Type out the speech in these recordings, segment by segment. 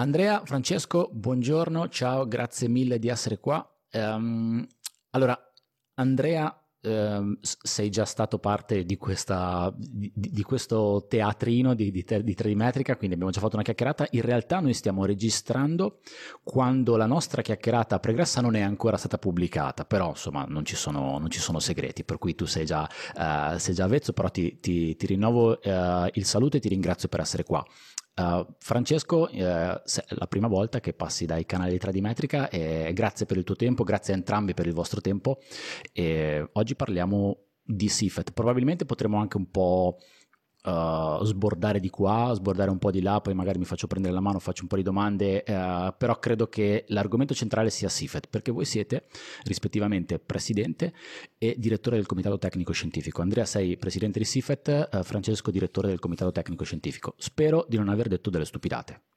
Andrea, Francesco, buongiorno, ciao, grazie mille di essere qua. Um, allora, Andrea, um, sei già stato parte di, questa, di, di questo teatrino di, di, di 3D Metrica, quindi abbiamo già fatto una chiacchierata. In realtà noi stiamo registrando quando la nostra chiacchierata pregressa non è ancora stata pubblicata, però insomma non ci sono, non ci sono segreti, per cui tu sei già, uh, sei già avvezzo, però ti, ti, ti rinnovo uh, il saluto e ti ringrazio per essere qua. Uh, Francesco, uh, la prima volta che passi dai canali di Tradimetrica e grazie per il tuo tempo, grazie a entrambi per il vostro tempo. E oggi parliamo di Sifet. Probabilmente potremo anche un po' uh, sbordare di qua, sbordare un po' di là, poi magari mi faccio prendere la mano, faccio un po' di domande, uh, però credo che l'argomento centrale sia SIFET, perché voi siete rispettivamente presidente e direttore del comitato tecnico scientifico. Andrea sei presidente di SIFET, uh, Francesco direttore del comitato tecnico scientifico. Spero di non aver detto delle stupidate.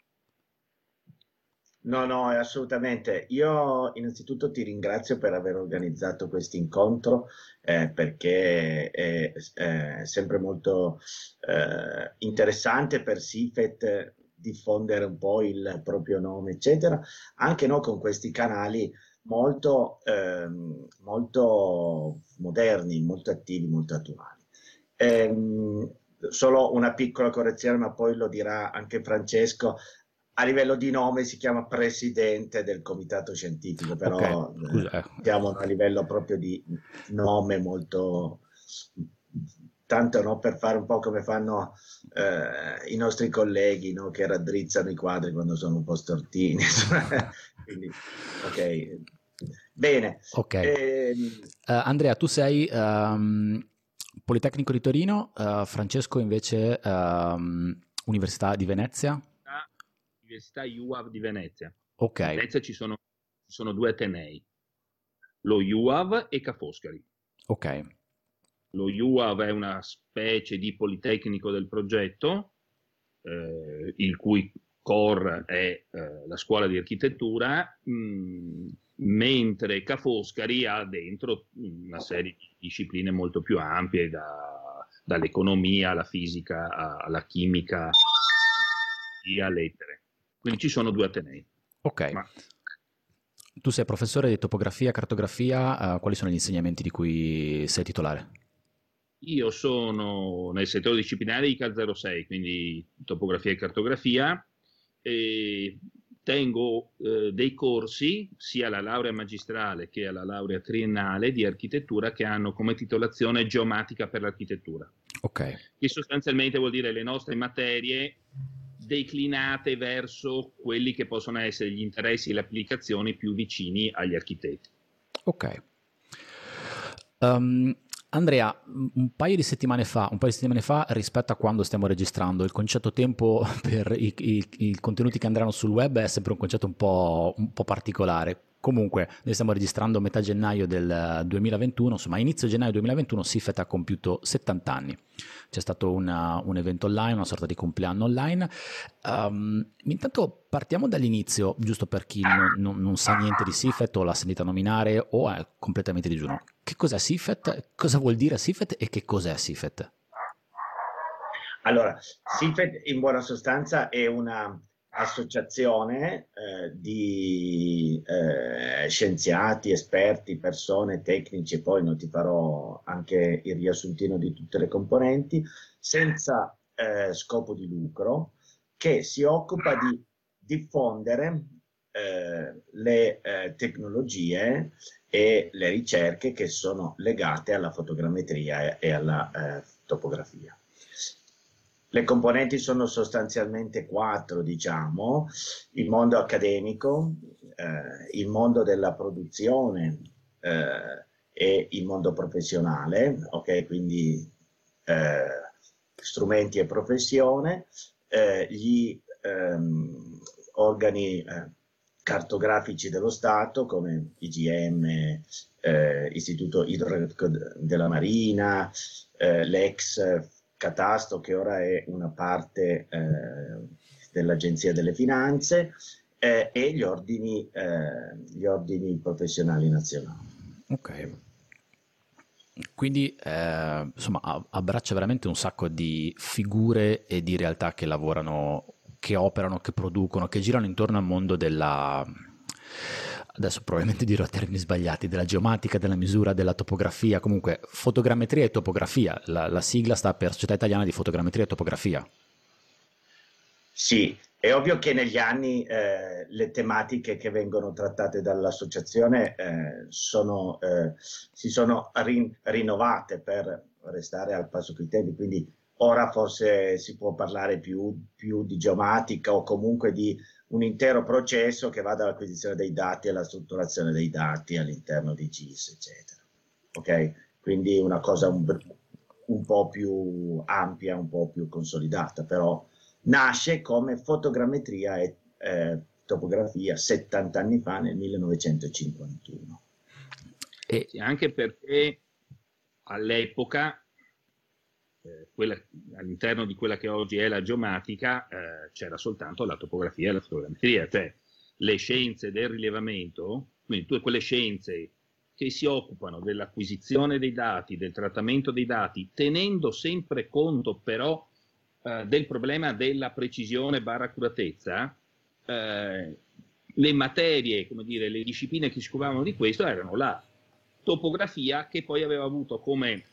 No, no, assolutamente. Io innanzitutto ti ringrazio per aver organizzato questo incontro eh, perché è, è, sempre molto eh, interessante per Sifet diffondere un po' il proprio nome, eccetera, anche no, con questi canali molto, eh, molto moderni, molto attivi, molto attuali. Ehm, solo una piccola correzione, ma poi lo dirà anche Francesco a livello di nome si chiama presidente del comitato scientifico, però okay. eh, siamo a livello proprio di nome molto tanto no, per fare un po' come fanno eh, i nostri colleghi no, che raddrizzano i quadri quando sono un po' stortini. Quindi, ok. Bene. Okay. Eh, uh, Andrea, tu sei um, Politecnico di Torino, uh, Francesco invece um, Università di Venezia. Università UAV di Venezia. Ok. A Venezia ci sono, ci sono due Atenei, lo UAV e Ca' Foscari. Ok. Lo UAV è una specie di politecnico del progetto, eh, il cui core è eh, la scuola di architettura, mh, mm, mentre Ca' Foscari ha dentro una serie di discipline molto più ampie, da, dall'economia alla fisica alla chimica e a lettere. Quindi ci sono due Atenei. Ok. Ma... Tu sei professore di topografia, e cartografia, uh, quali sono gli insegnamenti di cui sei titolare? Io sono nel settore disciplinare ICA 06, quindi topografia e cartografia, e tengo eh, dei corsi sia alla laurea magistrale che alla laurea triennale di architettura che hanno come titolazione geomatica per l'architettura. Ok. Che sostanzialmente vuol dire le nostre materie declinate verso quelli che possono essere gli interessi e le applicazioni più vicini agli architetti. Ok. Um, Andrea, un paio di settimane fa, un paio di settimane fa rispetto a quando stiamo registrando, il concetto tempo per i, i, i contenuti che andranno sul web è sempre un concetto un po', un po' particolare. Comunque, noi stiamo registrando metà gennaio del 2021, insomma, a inizio gennaio 2021 Sifet ha compiuto 70 anni. C'è stato una, un evento online, una sorta di compleanno online. Um, intanto partiamo dall'inizio, giusto per chi non, non, non, sa niente di Sifet o l'ha sentita nominare o è completamente digiuno. Che cos'è Sifet? Cosa vuol dire Sifet e che cos'è Sifet? Allora, Sifet in buona sostanza è una associazione eh, di eh, scienziati, esperti, persone, tecnici, poi non ti farò anche il riassuntino di tutte le componenti, senza eh, scopo di lucro, che si occupa di diffondere eh, le eh, tecnologie e le ricerche che sono legate alla fotogrammetria e alla eh, topografia. Le componenti sono sostanzialmente quattro, diciamo, il mondo accademico, eh, il mondo della produzione eh, e il mondo professionale, ok? Quindi eh, strumenti e professione, eh, gli ehm, organi eh, cartografici dello Stato come IGM, eh, Istituto Idrografico della Marina, l'ex Catasto che ora è una parte eh, dell'Agenzia delle Finanze eh, e gli ordini, eh, gli ordini, professionali nazionali. Ok. Quindi eh, insomma abbraccia veramente un sacco di figure e di realtà che lavorano che operano, che producono, che girano intorno al mondo della adesso probabilmente dirò termini sbagliati, della geomatica, della misura, della topografia, comunque fotogrammetria e topografia, la, la sigla sta per Società Italiana di Fotogrammetria e Topografia. Sì, è ovvio che negli anni eh, le tematiche che vengono trattate dall'associazione eh, sono, eh, si sono rin- rinnovate per restare al passo coi tempi, quindi ora forse si può parlare più, più di geomatica o comunque di un intero processo che va dall'acquisizione dei dati alla strutturazione dei dati all'interno di GIS, eccetera. Ok? Quindi una cosa un, un po' più ampia, un po' più consolidata, però nasce come fotogrammetria e eh, topografia 70 anni fa nel 1951. E anche perché all'epoca eh, quella, all'interno di quella che oggi è la geomatica eh, c'era soltanto la topografia e la fotogrammetria, cioè le scienze del rilevamento, quindi tutte quelle scienze che si occupano dell'acquisizione dei dati, del trattamento dei dati, tenendo sempre conto però eh, del problema della precisione barra accuratezza, eh, le materie, come dire, le discipline che si occupavano di questo erano la topografia che poi aveva avuto come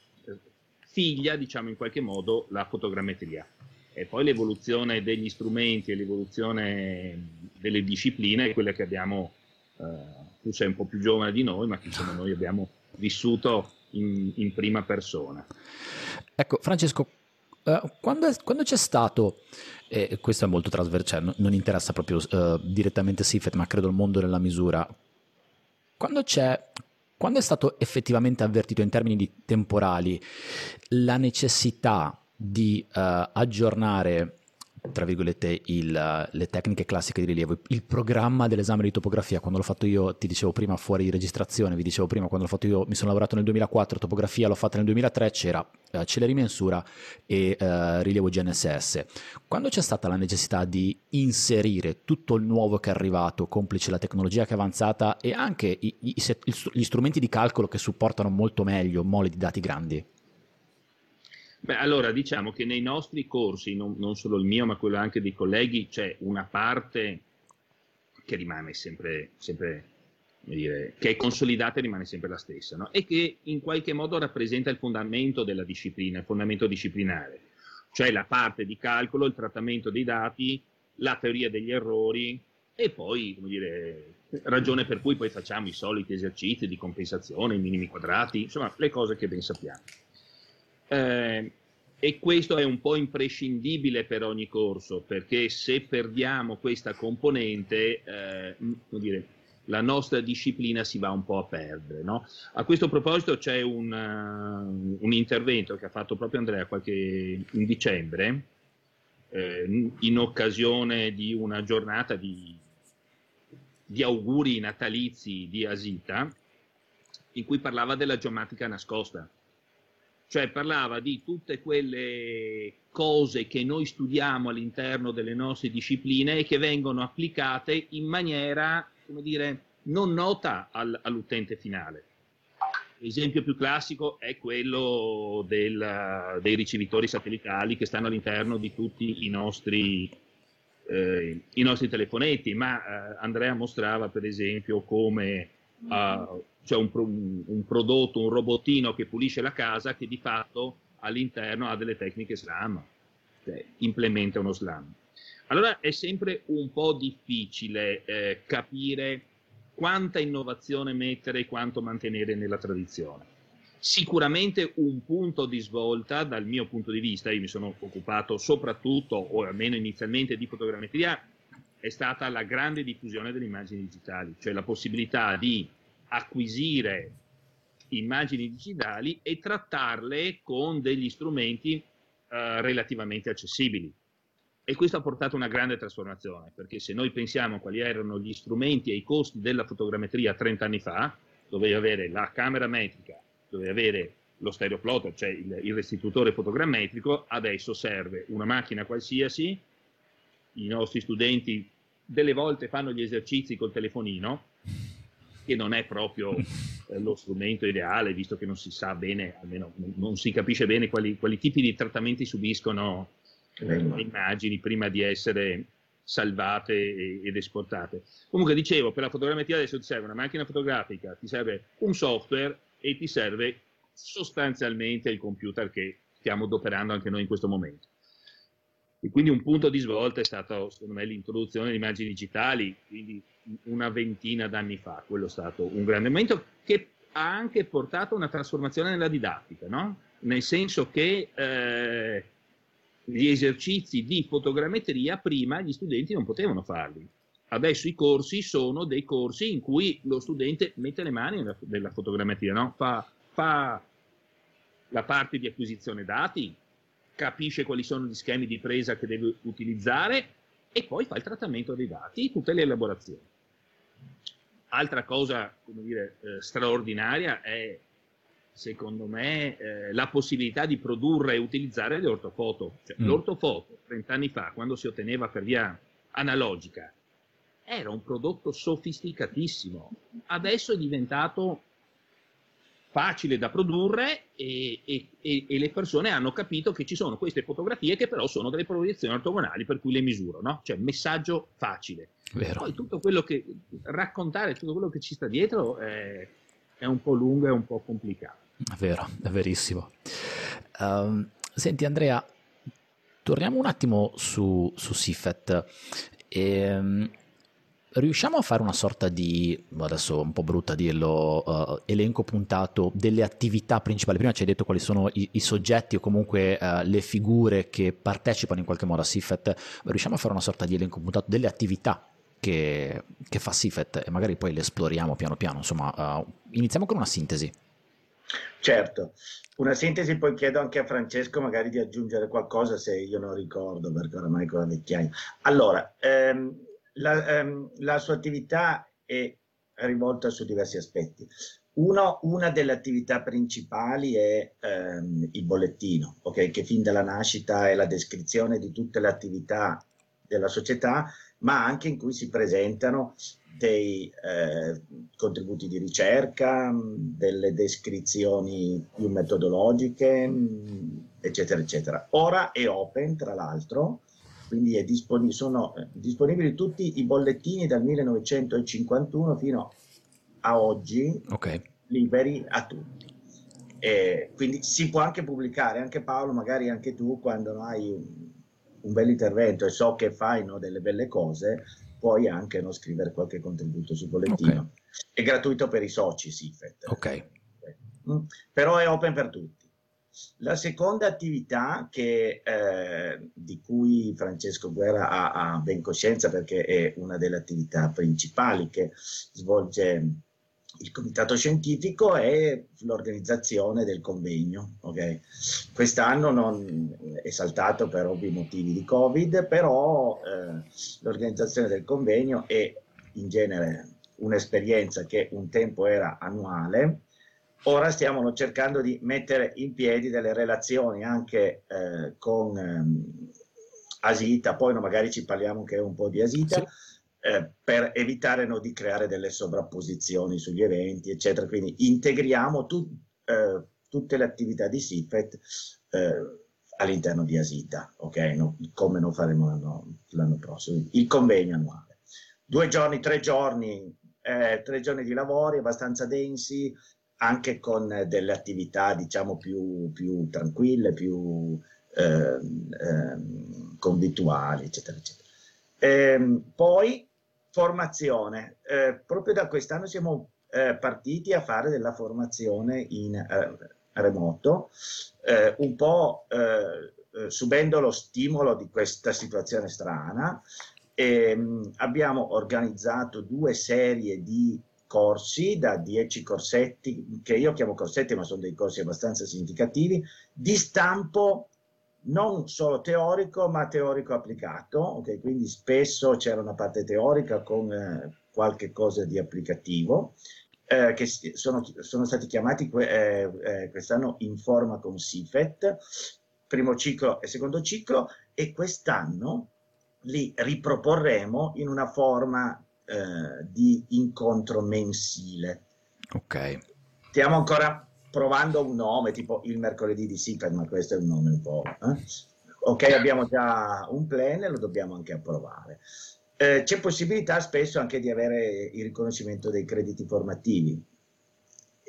figlia, diciamo in qualche modo, la fotogrammetria. E poi l'evoluzione degli strumenti e l'evoluzione delle discipline è quella che abbiamo, eh, tu sei un po' più giovane di noi, ma che insomma noi abbiamo vissuto in, in prima persona. Ecco, Francesco, uh, quando, quando, c'è stato, e eh, questo è molto trasversale, non, non interessa proprio uh, direttamente Sifet, ma credo il mondo della misura, quando c'è quando è stato effettivamente avvertito in termini di temporali la necessità di uh, aggiornare tra virgolette, il, le tecniche classiche di rilievo. Il programma dell'esame di topografia, quando l'ho fatto io, ti dicevo prima fuori di registrazione, vi dicevo prima, quando l'ho fatto io, mi sono lavorato nel 2004, topografia l'ho fatta nel 2003, c'era eh, celerimensura e eh, rilievo GNSS. Quando c'è stata la necessità di inserire tutto il nuovo che è arrivato, complice la tecnologia che è avanzata e anche i, i, gli strumenti di calcolo che supportano molto meglio mole di dati grandi? Beh, allora diciamo che nei nostri corsi, non, non, solo il mio, ma quello anche dei colleghi, c'è una parte che rimane sempre, sempre dire, che è consolidata e rimane sempre la stessa, no? e che in qualche modo rappresenta il fondamento della disciplina, il fondamento disciplinare, cioè la parte di calcolo, il trattamento dei dati, la teoria degli errori e poi, come dire, ragione per cui poi facciamo i soliti esercizi di compensazione, i minimi quadrati, insomma, le cose che ben sappiamo. Eh, e questo è un po' imprescindibile per ogni corso, perché se perdiamo questa componente, eh, dire, la nostra disciplina si va un po' a perdere. No? A questo proposito c'è un, uh, un, intervento che ha fatto proprio Andrea qualche, in dicembre, eh, in occasione di una giornata di, di auguri natalizi di Asita, in cui parlava della geomatica nascosta cioè parlava di tutte quelle cose che noi studiamo all'interno delle nostre discipline e che vengono applicate in maniera, come dire, non nota al, all'utente finale. L'esempio più classico è quello del, dei ricevitori satellitali che stanno all'interno di tutti i nostri, eh, i nostri telefonetti, ma eh, Andrea mostrava per esempio come uh, c'è un, un, prodotto, un robottino che pulisce la casa che di fatto all'interno ha delle tecniche SLAM, cioè implementa uno SLAM. Allora è sempre un po' difficile eh, capire quanta innovazione mettere e quanto mantenere nella tradizione. Sicuramente un punto di svolta dal mio punto di vista, io mi sono occupato soprattutto, o almeno inizialmente, di fotogrammetria, è stata la grande diffusione delle immagini digitali, cioè la possibilità di acquisire immagini digitali e trattarle con degli strumenti eh, relativamente accessibili. E questo ha portato una grande trasformazione, perché se noi pensiamo a quali erano gli strumenti e i costi della fotogrammetria 30 anni fa, dovevi avere la camera metrica, dovevi avere lo stereoplotter, cioè il, il restitutore fotogrammetrico, adesso serve una macchina qualsiasi, i nostri studenti delle volte fanno gli esercizi col telefonino, che non è proprio eh, lo strumento ideale, visto che non si sa bene, almeno non si capisce bene quali, quali tipi di trattamenti subiscono eh, le immagini prima di essere salvate ed esportate. Comunque dicevo, per la fotogrammetria adesso ti serve una macchina fotografica, ti serve un software e ti serve sostanzialmente il computer che stiamo adoperando anche noi in questo momento. E quindi un punto di svolta è stato, secondo me, l'introduzione delle immagini digitali, quindi una ventina d'anni fa. Quello è stato un grande momento che ha anche portato a una trasformazione nella didattica, no? nel senso che eh, gli esercizi di fotogrammetria prima gli studenti non potevano farli. Adesso i corsi sono dei corsi in cui lo studente mette le mani nella, nella fotogrammetria, no? fa, fa la parte di acquisizione dati, capisce quali sono gli schemi di presa che deve utilizzare e poi fa il trattamento dei dati, tutte le elaborazioni. Altra cosa dire, eh, straordinaria è secondo me, eh, la possibilità di produrre e utilizzare le ortofoto. Cioè, mm. L'ortofoto, 30 anni fa, quando si otteneva per via analogica, era un prodotto sofisticatissimo. Adesso è diventato facile da produrre e, e, e, le persone hanno capito che ci sono queste fotografie che però sono delle proiezioni ortogonali per cui le misuro, no? Cioè messaggio facile. Vero. Poi tutto quello che raccontare, tutto quello che ci sta dietro è, è un po' lungo e un po' complicato. È vero, è verissimo. Um, senti Andrea, torniamo un attimo su, su Sifet. E, um, riusciamo a fare una sorta di, adesso un po' brutta dirlo, uh, elenco puntato delle attività principali? Prima ci hai detto quali sono i, i soggetti o comunque uh, le figure che partecipano in qualche modo a Sifet. Riusciamo a fare una sorta di elenco puntato delle attività che, che fa Sifet e magari poi le esploriamo piano piano. Insomma, uh, iniziamo con una sintesi. Certo, una sintesi poi chiedo anche a Francesco magari di aggiungere qualcosa se io non ricordo perché oramai con la vecchiaia. Allora, ehm, la, ehm, la, sua attività è rivolta su diversi aspetti. Uno, una delle attività principali è ehm, il bollettino, okay? che fin dalla nascita è la descrizione di tutte le attività della società, ma anche in cui si presentano dei eh, contributi di ricerca, delle descrizioni più metodologiche, eccetera, eccetera. Ora è open, tra l'altro, quindi dispon sono eh, disponibili tutti i bollettini dal 1951 fino a oggi, okay. liberi a tutti. E quindi si può anche pubblicare, anche Paolo, magari anche tu, quando hai un, un bel intervento e so che fai no, delle belle cose, puoi anche no, scrivere qualche contributo sul bollettino. Okay. È gratuito per i soci Sifet. Ok. Mm. Però è open per tutti. La seconda attività che, eh, di cui Francesco Guerra ha, ha, ben coscienza perché è una delle attività principali che svolge il comitato scientifico è l'organizzazione del convegno. Okay? Quest'anno non è saltato per ovvi motivi di Covid, però eh, l'organizzazione del convegno è in genere un'esperienza che un tempo era annuale. Ora stiamo cercando di mettere in piedi delle relazioni anche eh, con eh, Asita, poi no, magari ci parliamo anche un po' di Asita. Sì eh, per evitare no, di creare delle sovrapposizioni sugli eventi, eccetera. Quindi integriamo tu, eh, tutte le attività di SIFET eh, all'interno di Asita, ok? No, come lo faremo l'anno, l'anno, prossimo. Il convegno annuale. Due giorni, tre giorni, eh, tre giorni di lavori abbastanza densi, anche con delle attività, diciamo, più, più tranquille, più ehm, ehm, convituali, eccetera, eccetera. Ehm, poi Formazione. Eh, proprio da quest'anno siamo eh, partiti a fare della formazione in eh, remoto, eh, un po' eh, eh, subendo lo stimolo di questa situazione strana. E, mh, mm, abbiamo organizzato due serie di corsi da 10 corsetti, che io chiamo corsetti, ma sono dei corsi abbastanza significativi, di stampo non solo teorico, ma teorico applicato, okay? quindi spesso c'era una parte teorica con eh, qualche cosa di applicativo, eh, che sono, sono, stati chiamati eh, eh, quest'anno in forma con SIFET, primo ciclo e secondo ciclo, e quest'anno li riproporremo in una forma eh, di incontro mensile. Ok. Stiamo ancora provando un nome, tipo il mercoledì di Sipet, ma questo è un nome un po'... Eh? ok, abbiamo già un plan e lo dobbiamo anche approvare. Eh, c'è possibilità spesso anche di avere il riconoscimento dei crediti formativi.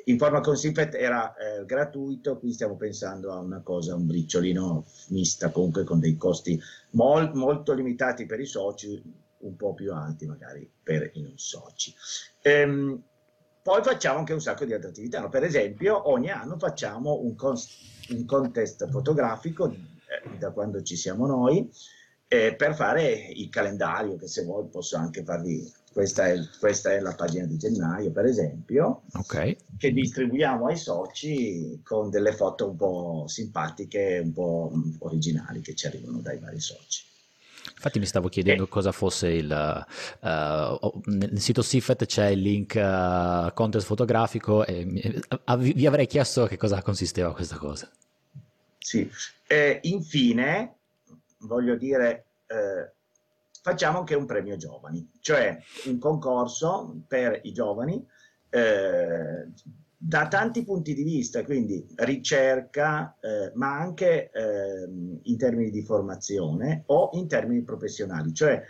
In forma con Sifet era eh, gratuito, qui stiamo pensando a una cosa, un briciolino mista comunque con dei costi mol, molto limitati per i soci, un po' più alti magari per i non soci. Ehm, poi facciamo anche un sacco di altre attività, no? per esempio ogni anno facciamo un, con, un contest fotografico eh, da quando ci siamo noi eh, per fare il calendario che se vuoi posso anche farvi questa è, questa è, la pagina di gennaio, per esempio, okay. che distribuiamo ai soci con delle foto un po' simpatiche, un po' originali che ci arrivano dai vari soci. Infatti mi stavo chiedendo eh. cosa fosse il... Uh, nel sito Sifet c'è il link uh, contest fotografico e uh, vi avrei chiesto che cosa consisteva questa cosa. Sì, eh, infine voglio dire, eh, facciamo anche un premio giovani, cioè un concorso per i giovani eh, da tanti punti di vista, quindi ricerca, eh, ma anche eh, in termini di formazione o in termini professionali, cioè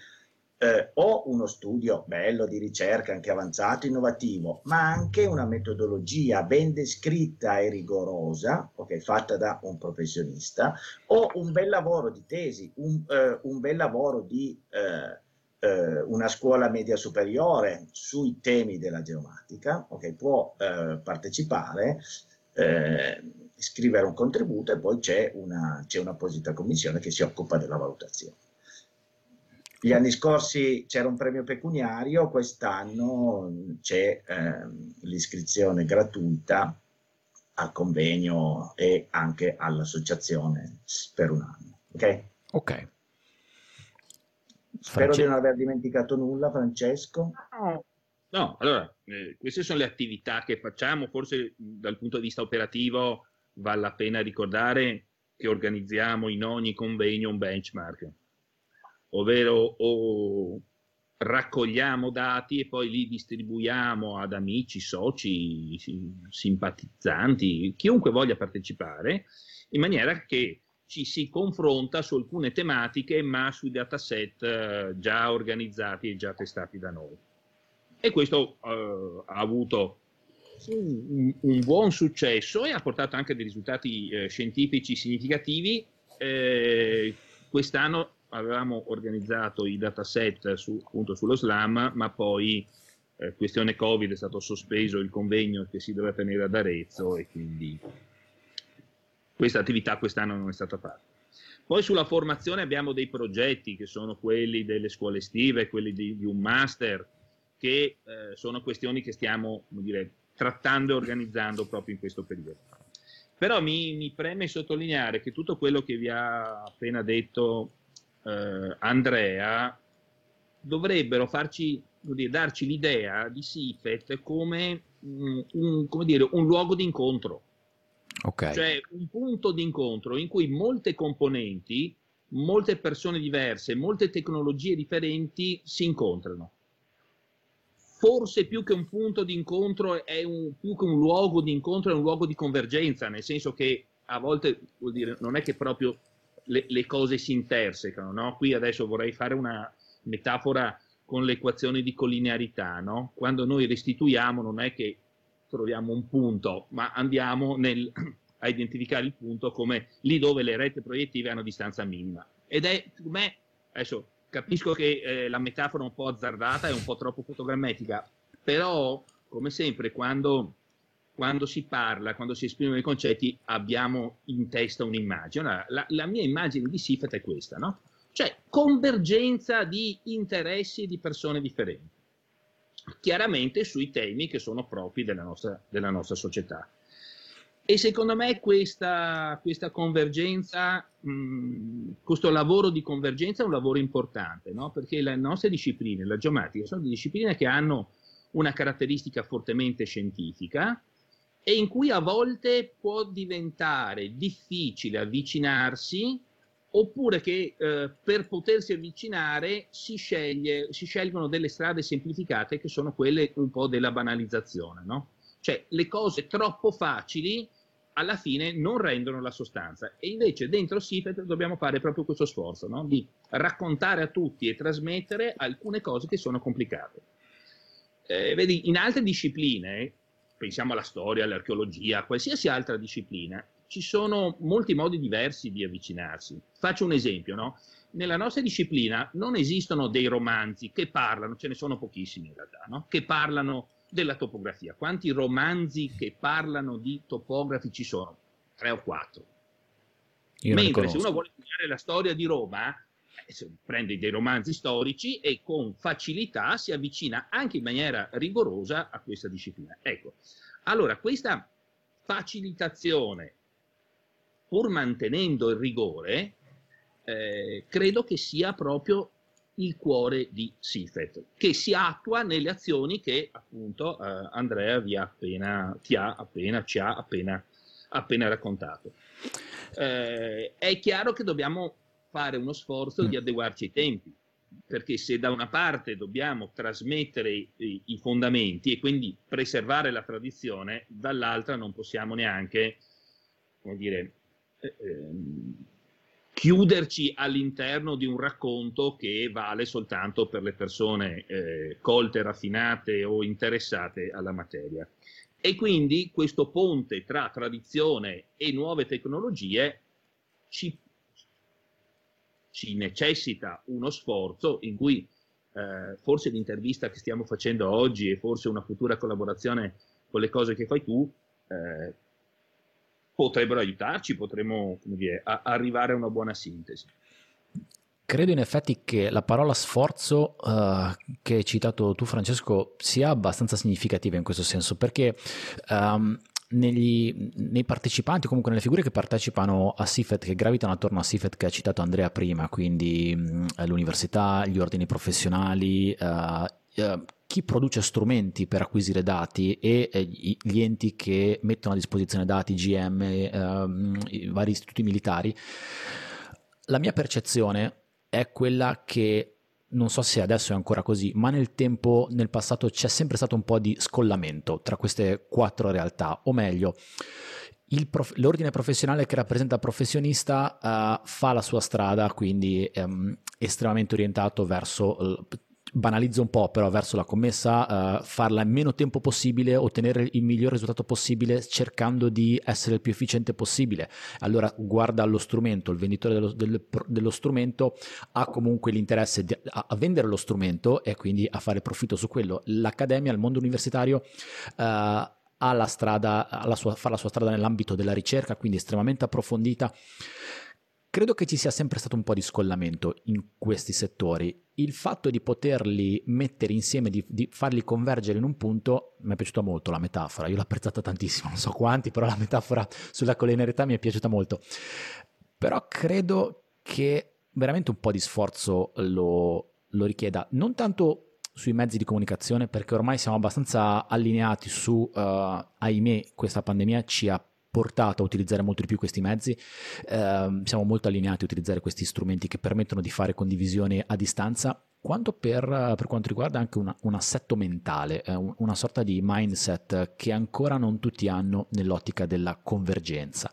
eh, o uno studio bello di ricerca, anche avanzato, innovativo, ma anche una metodologia ben descritta e rigorosa, okay, fatta da un professionista, o un bel lavoro di tesi, un, eh, un bel lavoro di eh, eh una scuola media superiore sui temi della geomatica, okay, può eh, partecipare eh, scrivere un contributo e poi c'è un'apposita commissione che si occupa della valutazione. Gli anni scorsi c'era un premio pecuniario, quest'anno c'è eh, l'iscrizione gratuita al convegno e anche all'associazione per un anno. Ok? Ok. Spero France... di non aver dimenticato nulla, Francesco. No, allora, eh, queste sono le attività che facciamo, forse dal punto di vista operativo vale la pena ricordare che organizziamo in ogni convegno un benchmark ovvero o raccogliamo dati e poi li distribuiamo ad amici, soci, simpatizzanti, chiunque voglia partecipare, in maniera che ci si confronta su alcune tematiche, ma sui dataset eh, già organizzati e già testati da noi. E questo eh, ha avuto un, un, buon successo e ha portato anche dei risultati eh, scientifici significativi. Eh, quest'anno avevamo organizzato i dataset su, appunto sullo slam, ma poi eh, questione Covid è stato sospeso il convegno che si doveva tenere ad Arezzo e quindi questa attività quest'anno non è stata fatta. Poi sulla formazione abbiamo dei progetti che sono quelli delle scuole estive, quelli di, di un master, che eh, sono questioni che stiamo dire, trattando e organizzando proprio in questo periodo. Però mi, mi preme sottolineare che tutto quello che vi ha appena detto eh, Andrea dovrebbero farci, dire, darci l'idea di Sifet come, mm, un, come dire, un luogo di incontro. Okay. Cioè un punto di incontro in cui molte componenti, molte persone diverse, molte tecnologie differenti si incontrano. Forse più che un punto di incontro è un, più che un luogo di incontro, è un luogo di convergenza, nel senso che a volte vuol dire non è che proprio le, le cose si intersecano. No? Qui adesso vorrei fare una metafora con le equazioni di collinearità. No? Quando noi restituiamo non è che troviamo un punto, ma andiamo nel, a identificare il punto come lì dove le rete proiettive hanno distanza minima. Ed è, secondo me, adesso capisco che eh, la metafora è un po' azzardata, è un po' troppo fotogrammetica, però, come sempre, quando quando si parla, quando si esprimono i concetti, abbiamo in testa un'immagine. La, la mia immagine di Sifat è questa, no? Cioè convergenza di interessi di persone differenti, chiaramente sui temi che sono propri della nostra, della nostra società. E secondo me questa, questa convergenza, mh, questo lavoro di convergenza è un lavoro importante, no? perché le nostre discipline, la geomatica, sono discipline che hanno una caratteristica fortemente scientifica, e in cui a volte può diventare difficile avvicinarsi oppure che eh, per potersi avvicinare si, sceglie, si, scelgono delle strade semplificate che sono quelle un po' della banalizzazione, no? Cioè le cose troppo facili alla fine non rendono la sostanza. E invece dentro SIFET dobbiamo fare proprio questo sforzo, no? di raccontare a tutti e trasmettere alcune cose che sono complicate. Eh, vedi, in altre discipline, pensiamo alla storia, all'archeologia, qualsiasi altra disciplina, ci sono molti modi diversi di avvicinarsi. Faccio un esempio, no? Nella nostra disciplina non esistono dei romanzi che parlano, ce ne sono pochissimi in realtà, no? che parlano della topografia. Quanti romanzi che parlano di topografi ci sono? Tre o quattro. Io Mentre se uno vuole studiare la storia di Roma, eh, prende dei romanzi storici e con facilità si avvicina anche in maniera rigorosa a questa disciplina. Ecco, allora questa facilitazione, pur mantenendo il rigore, eh, credo che sia proprio il cuore di Sifet, che si attua nelle azioni che appunto eh, Andrea vi ha appena, ti ha appena, ci ha appena, appena raccontato. Eh, è chiaro che dobbiamo fare uno sforzo di mm. adeguarci ai tempi, perché se da una parte dobbiamo trasmettere i, i fondamenti e quindi preservare la tradizione, dall'altra non possiamo neanche, come dire, ehm, chiuderci all'interno di un racconto che vale soltanto per le persone eh, colte, raffinate o interessate alla materia. E quindi questo ponte tra tradizione e nuove tecnologie ci, ci necessita uno sforzo in cui eh, forse l'intervista che stiamo facendo oggi e forse una futura collaborazione con le cose che fai tu eh, potrebbero aiutarci, potremmo dire, a, arrivare a una buona sintesi. Credo in effetti che la parola sforzo uh, che hai citato tu Francesco sia abbastanza significativa in questo senso perché um, negli, nei partecipanti, comunque nelle figure che partecipano a SIFET, che gravitano attorno a SIFET che ha citato Andrea prima, quindi mh, l'università, gli ordini professionali, uh, uh, chi produce strumenti per acquisire dati e eh, gli enti che mettono a disposizione dati, GM, ehm, i vari istituti militari, la mia percezione è quella che non so se adesso è ancora così, ma nel tempo, nel passato c'è sempre stato un po' di scollamento tra queste quattro realtà, o meglio, Prof- l'ordine professionale che rappresenta il professionista uh, fa la sua strada, quindi um, estremamente orientato verso uh, banalizzo un po' però verso la commessa, uh, farla in meno tempo possibile, ottenere il miglior risultato possibile cercando di essere il più efficiente possibile. Allora guarda lo strumento, il venditore dello, del, dello strumento ha comunque l'interesse di, a, a, vendere lo strumento e quindi a fare profitto su quello. L'accademia, il mondo universitario uh, ha la strada, ha la sua, fa la sua strada nell'ambito della ricerca, quindi estremamente approfondita. Credo che ci sia sempre stato un po' di scollamento in questi settori. Il fatto di poterli mettere insieme, di, di, farli convergere in un punto, mi è piaciuta molto la metafora. Io l'ho apprezzata tantissimo, non so quanti, però la metafora sulla collinearità mi è piaciuta molto. Però credo che veramente un po' di sforzo lo, lo richieda, non tanto sui mezzi di comunicazione, perché ormai siamo abbastanza allineati su, uh, ahimè, questa pandemia ci ha portato a utilizzare molto di più questi mezzi, eh, siamo molto allineati a utilizzare questi strumenti che permettono di fare condivisione a distanza, quanto per, per quanto riguarda anche una, un assetto mentale, eh, una sorta di mindset che ancora non tutti hanno nell'ottica della convergenza.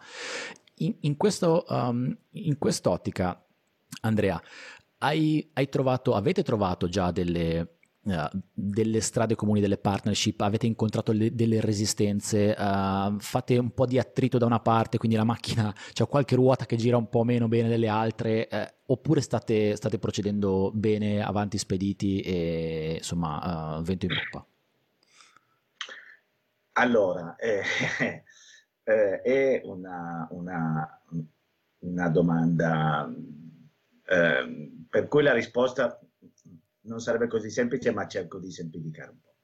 In, in, questo, um, in quest'ottica, Andrea, hai, hai trovato, avete trovato già delle, delle strade comuni, delle partnership, avete incontrato le, delle resistenze, uh, fate un po' di attrito da una parte, quindi la macchina c'è qualche ruota che gira un po' meno bene delle altre, eh, oppure state, state, procedendo bene, avanti spediti e insomma uh, vento in poppa? Allora, eh, eh, è una, una, una domanda ehm, per cui la risposta non sarebbe così semplice, ma cerco di semplificare un po'.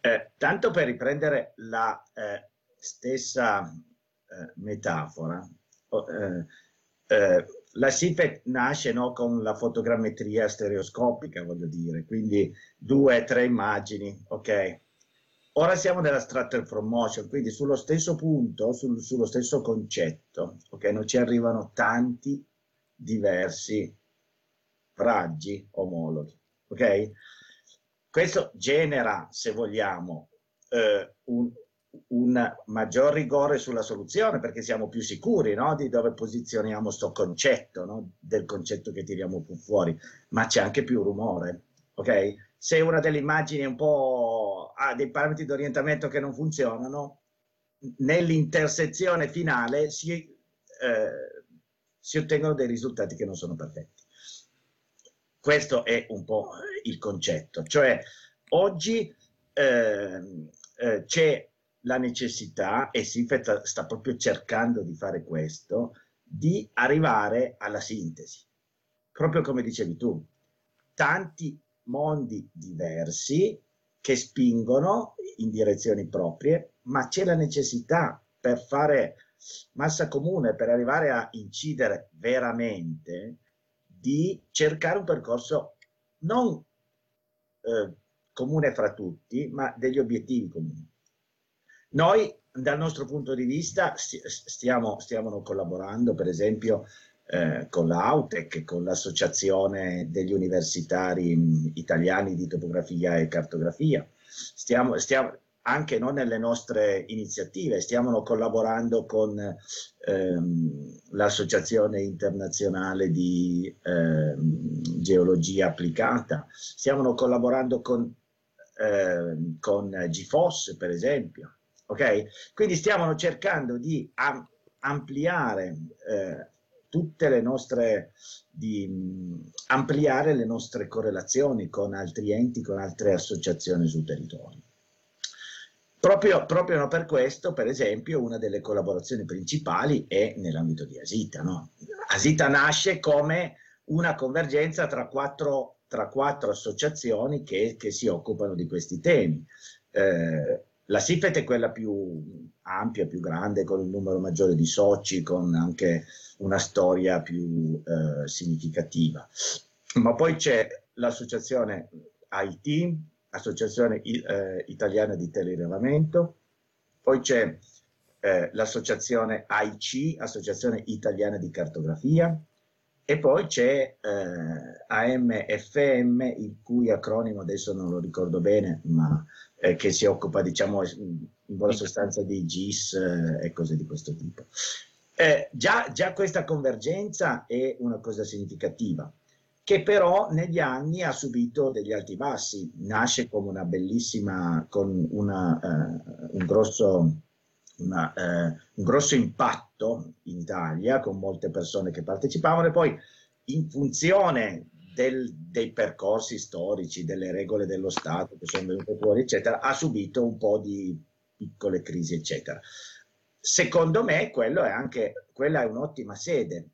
Eh, tanto per riprendere la eh, stessa eh, metafora, eh, eh, la SIPET nasce no, con la fotogrammetria stereoscopica, voglio dire, quindi due, tre immagini, ok? Ora siamo nella structure from motion, quindi sullo stesso punto, sul, sullo stesso concetto, ok? Non ci arrivano tanti diversi raggi omologhi ok? Questo genera, se vogliamo, eh, un, un maggior rigore sulla soluzione perché siamo più sicuri no? di dove posizioniamo sto concetto, no? del concetto che tiriamo fuori, ma c'è anche più rumore, ok? Se una delle immagini è un po' ha dei parametri di orientamento che non funzionano, nell'intersezione finale si, eh, si ottengono dei risultati che non sono perfetti. Questo è un po' il concetto, cioè oggi eh, eh, c'è la necessità, e Sifet sta proprio cercando di fare questo, di arrivare alla sintesi. Proprio come dicevi tu, tanti mondi diversi che spingono in direzioni proprie, ma c'è la necessità per fare massa comune, per arrivare a incidere veramente, di cercare un percorso non eh, comune fra tutti, ma degli obiettivi comuni. Noi, dal nostro punto di vista, stiamo, stiamo collaborando, per esempio, eh, con l'AUTEC, con l'Associazione degli Universitari Italiani di Topografia e Cartografia. Stiamo, stiamo, anche non nelle nostre iniziative, stiamo collaborando con ehm, l'Associazione internazionale di ehm, geologia applicata, stiamo collaborando con, ehm, con GFOS per esempio, ok? Quindi stiamo cercando di am- ampliare eh, tutte le nostre, di mh, ampliare le nostre correlazioni con altri enti, con altre associazioni sul territorio. Proprio, proprio per questo, per esempio, una delle collaborazioni principali è nell'ambito di Asita. No? Asita nasce come una convergenza tra quattro, tra quattro associazioni che, che, si occupano di questi temi. Eh, la SIFET è quella più ampia, più grande, con un numero maggiore di soci, con anche una storia più eh, significativa. Ma poi c'è l'associazione IT, Associazione eh, Italiana di Telerilevamento, poi c'è eh, l'associazione AIC, Associazione Italiana di Cartografia, e poi c'è eh, AMFM, il cui acronimo adesso non lo ricordo bene, ma eh, che si occupa, diciamo, in buona sostanza di GIS eh, e cose di questo tipo. Eh, già, già questa convergenza è una cosa significativa che però negli anni ha subito degli alti bassi, nasce come una bellissima, con una, eh, un, grosso, una, eh, un, grosso, impatto in Italia, con molte persone che partecipavano e poi in funzione del, dei percorsi storici, delle regole dello Stato che sono venute fuori, eccetera, ha subito un po' di piccole crisi, eccetera. Secondo me è anche, quella è un'ottima sede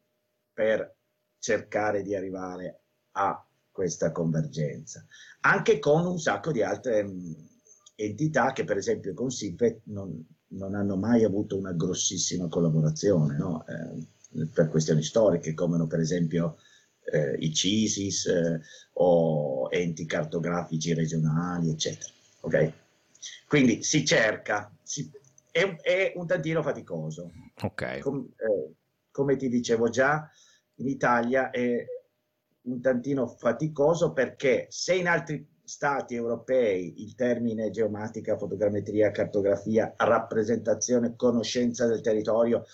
per cercare di arrivare a questa convergenza, anche con un sacco di altre mh, entità che per esempio con SIPET non, non, hanno mai avuto una grossissima collaborazione no? eh, per questioni storiche, come per esempio eh, i CISIS eh, o enti cartografici regionali, eccetera. Okay? Quindi si cerca, si, è, è, un tantino faticoso. Okay. Com, eh, come ti dicevo già, in Italia è un tantino faticoso perché se in altri stati europei il termine geomatica, fotogrammetria, cartografia, rappresentazione, conoscenza del territorio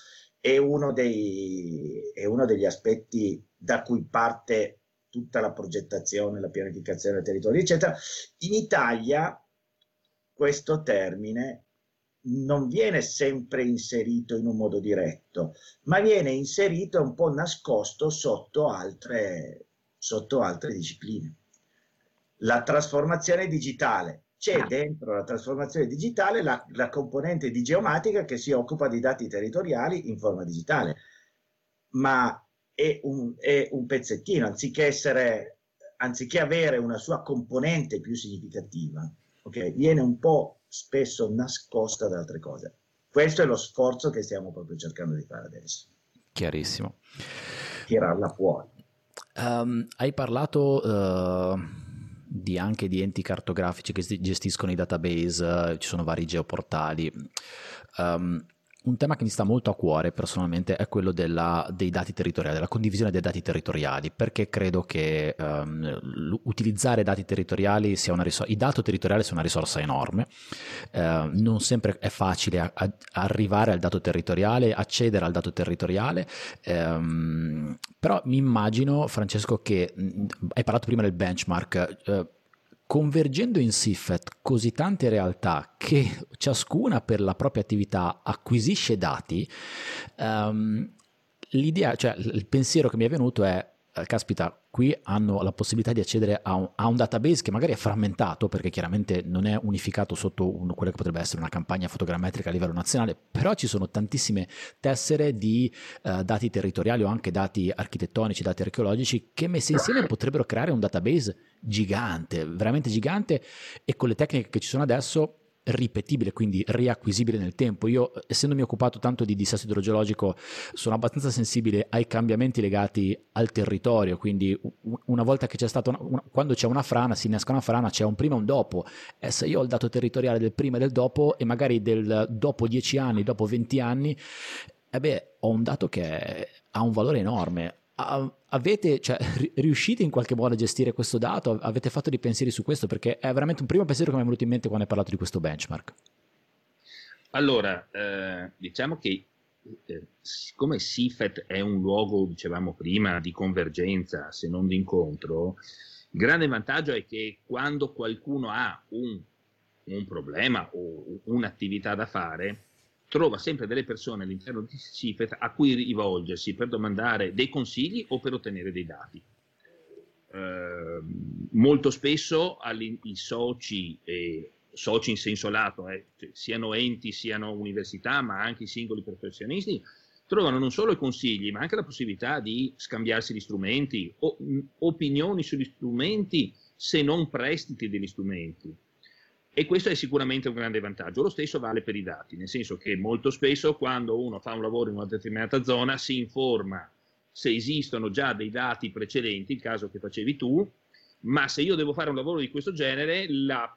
è uno, dei, è uno degli aspetti da cui parte tutta la progettazione, la pianificazione del territorio, eccetera, in Italia questo termine non viene sempre inserito in un modo diretto, ma viene inserito un po' nascosto sotto altre sotto altre discipline. La trasformazione digitale. C'è ah. dentro la trasformazione digitale la, la componente di geomatica che si occupa di dati territoriali in forma digitale, ma è un, è un pezzettino, anziché, essere, anziché avere una sua componente più significativa, okay, viene un po' spesso nascosta da altre cose. Questo è lo sforzo che stiamo proprio cercando di fare adesso. Chiarissimo. Tirarla fuori. Um, hai parlato uh, di anche di enti cartografici che gestiscono i database, uh, ci sono vari geoportali. Um, un tema che mi sta molto a cuore personalmente è quello della, dei dati territoriali, della condivisione dei dati territoriali, perché credo che um, utilizzare dati territoriali sia una risorsa, i dati territoriali sia una risorsa enorme, uh, non sempre è facile a, a arrivare al dato territoriale, accedere al dato territoriale, um, però mi immagino, Francesco, che mh, hai parlato prima del benchmark, uh, convergendo in SIFET così tante realtà che ciascuna per la propria attività acquisisce dati, um, l'idea, cioè il pensiero che mi è venuto è caspita, qui hanno la possibilità di accedere a un, a un, database che magari è frammentato perché chiaramente non è unificato sotto un, quella che potrebbe essere una campagna fotogrammetrica a livello nazionale, però ci sono tantissime tessere di uh, dati territoriali o anche dati architettonici, dati archeologici che messi insieme potrebbero creare un database gigante, veramente gigante e con le tecniche che ci sono adesso ripetibile, quindi riacquisibile nel tempo. Io, essendomi occupato tanto di dissesto idrogeologico, sono abbastanza sensibile ai cambiamenti legati al territorio, quindi una volta che c'è stata una, una, quando c'è una frana, si innesca una frana, c'è un prima e un dopo. E se io ho il dato territoriale del prima e del dopo e magari del dopo 10 anni, dopo 20 anni, eh beh, ho un dato che ha un valore enorme avete, cioè, riuscite in qualche modo a gestire questo dato? Avete fatto dei pensieri su questo? Perché è veramente un primo pensiero che mi è venuto in mente quando hai parlato di questo benchmark. Allora, eh, diciamo che eh, siccome SIFET è un luogo, dicevamo prima, di convergenza se non di incontro, il grande vantaggio è che quando qualcuno ha un, un problema o un'attività da fare, trova sempre delle persone all'interno di CIFET a cui rivolgersi per domandare dei consigli o per ottenere dei dati. Eh, molto spesso i soci, eh, soci in senso lato, eh, cioè siano enti, siano università, ma anche i singoli professionisti, trovano non solo i consigli, ma anche la possibilità di scambiarsi gli strumenti, o, mh, opinioni sugli strumenti, se non prestiti degli strumenti. E questo è sicuramente un grande vantaggio. Lo stesso vale per i dati, nel senso che molto spesso quando uno fa un lavoro in una determinata zona si informa se esistono già dei dati precedenti, il caso che facevi tu, ma se io devo fare un lavoro di questo genere, il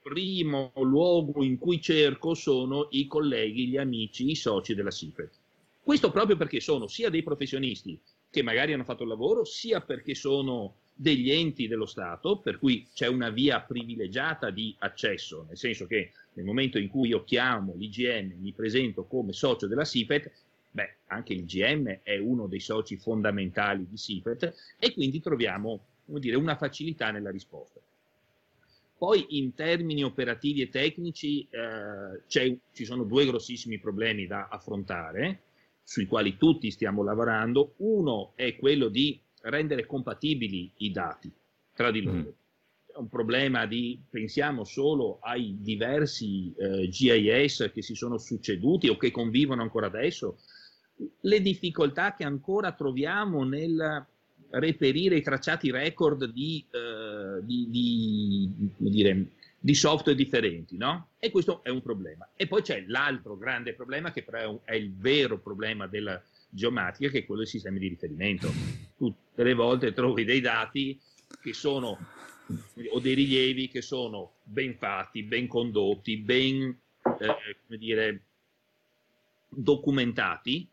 primo luogo in cui cerco sono i colleghi, gli amici, i soci della SIPET. Questo proprio perché sono sia dei professionisti che magari hanno fatto il lavoro, sia perché sono degli enti dello Stato, per cui c'è una via privilegiata di accesso, nel senso che nel momento in cui io chiamo l'IGM, mi presento come socio della SIPET, beh, anche l'IGM è uno dei soci fondamentali di SIPET e quindi troviamo dire, una facilità nella risposta. Poi in termini operativi e tecnici eh, ci sono due grossissimi problemi da affrontare, sui quali tutti stiamo lavorando. Uno è quello di rendere compatibili i dati tra di loro. Mm. È un problema di, pensiamo solo ai diversi eh, GIS che si sono succeduti o che convivono ancora adesso, le difficoltà che ancora troviamo nel reperire i tracciati record di, eh, di, di, dire, di, software differenti, no? E questo è un problema. E poi c'è l'altro grande problema, che però è, un, è il vero problema della geomatica, che è quello dei sistemi di riferimento. Tutte le volte trovi dei dati che sono, o dei rilievi che sono ben fatti, ben condotti, ben, eh, come dire, documentati,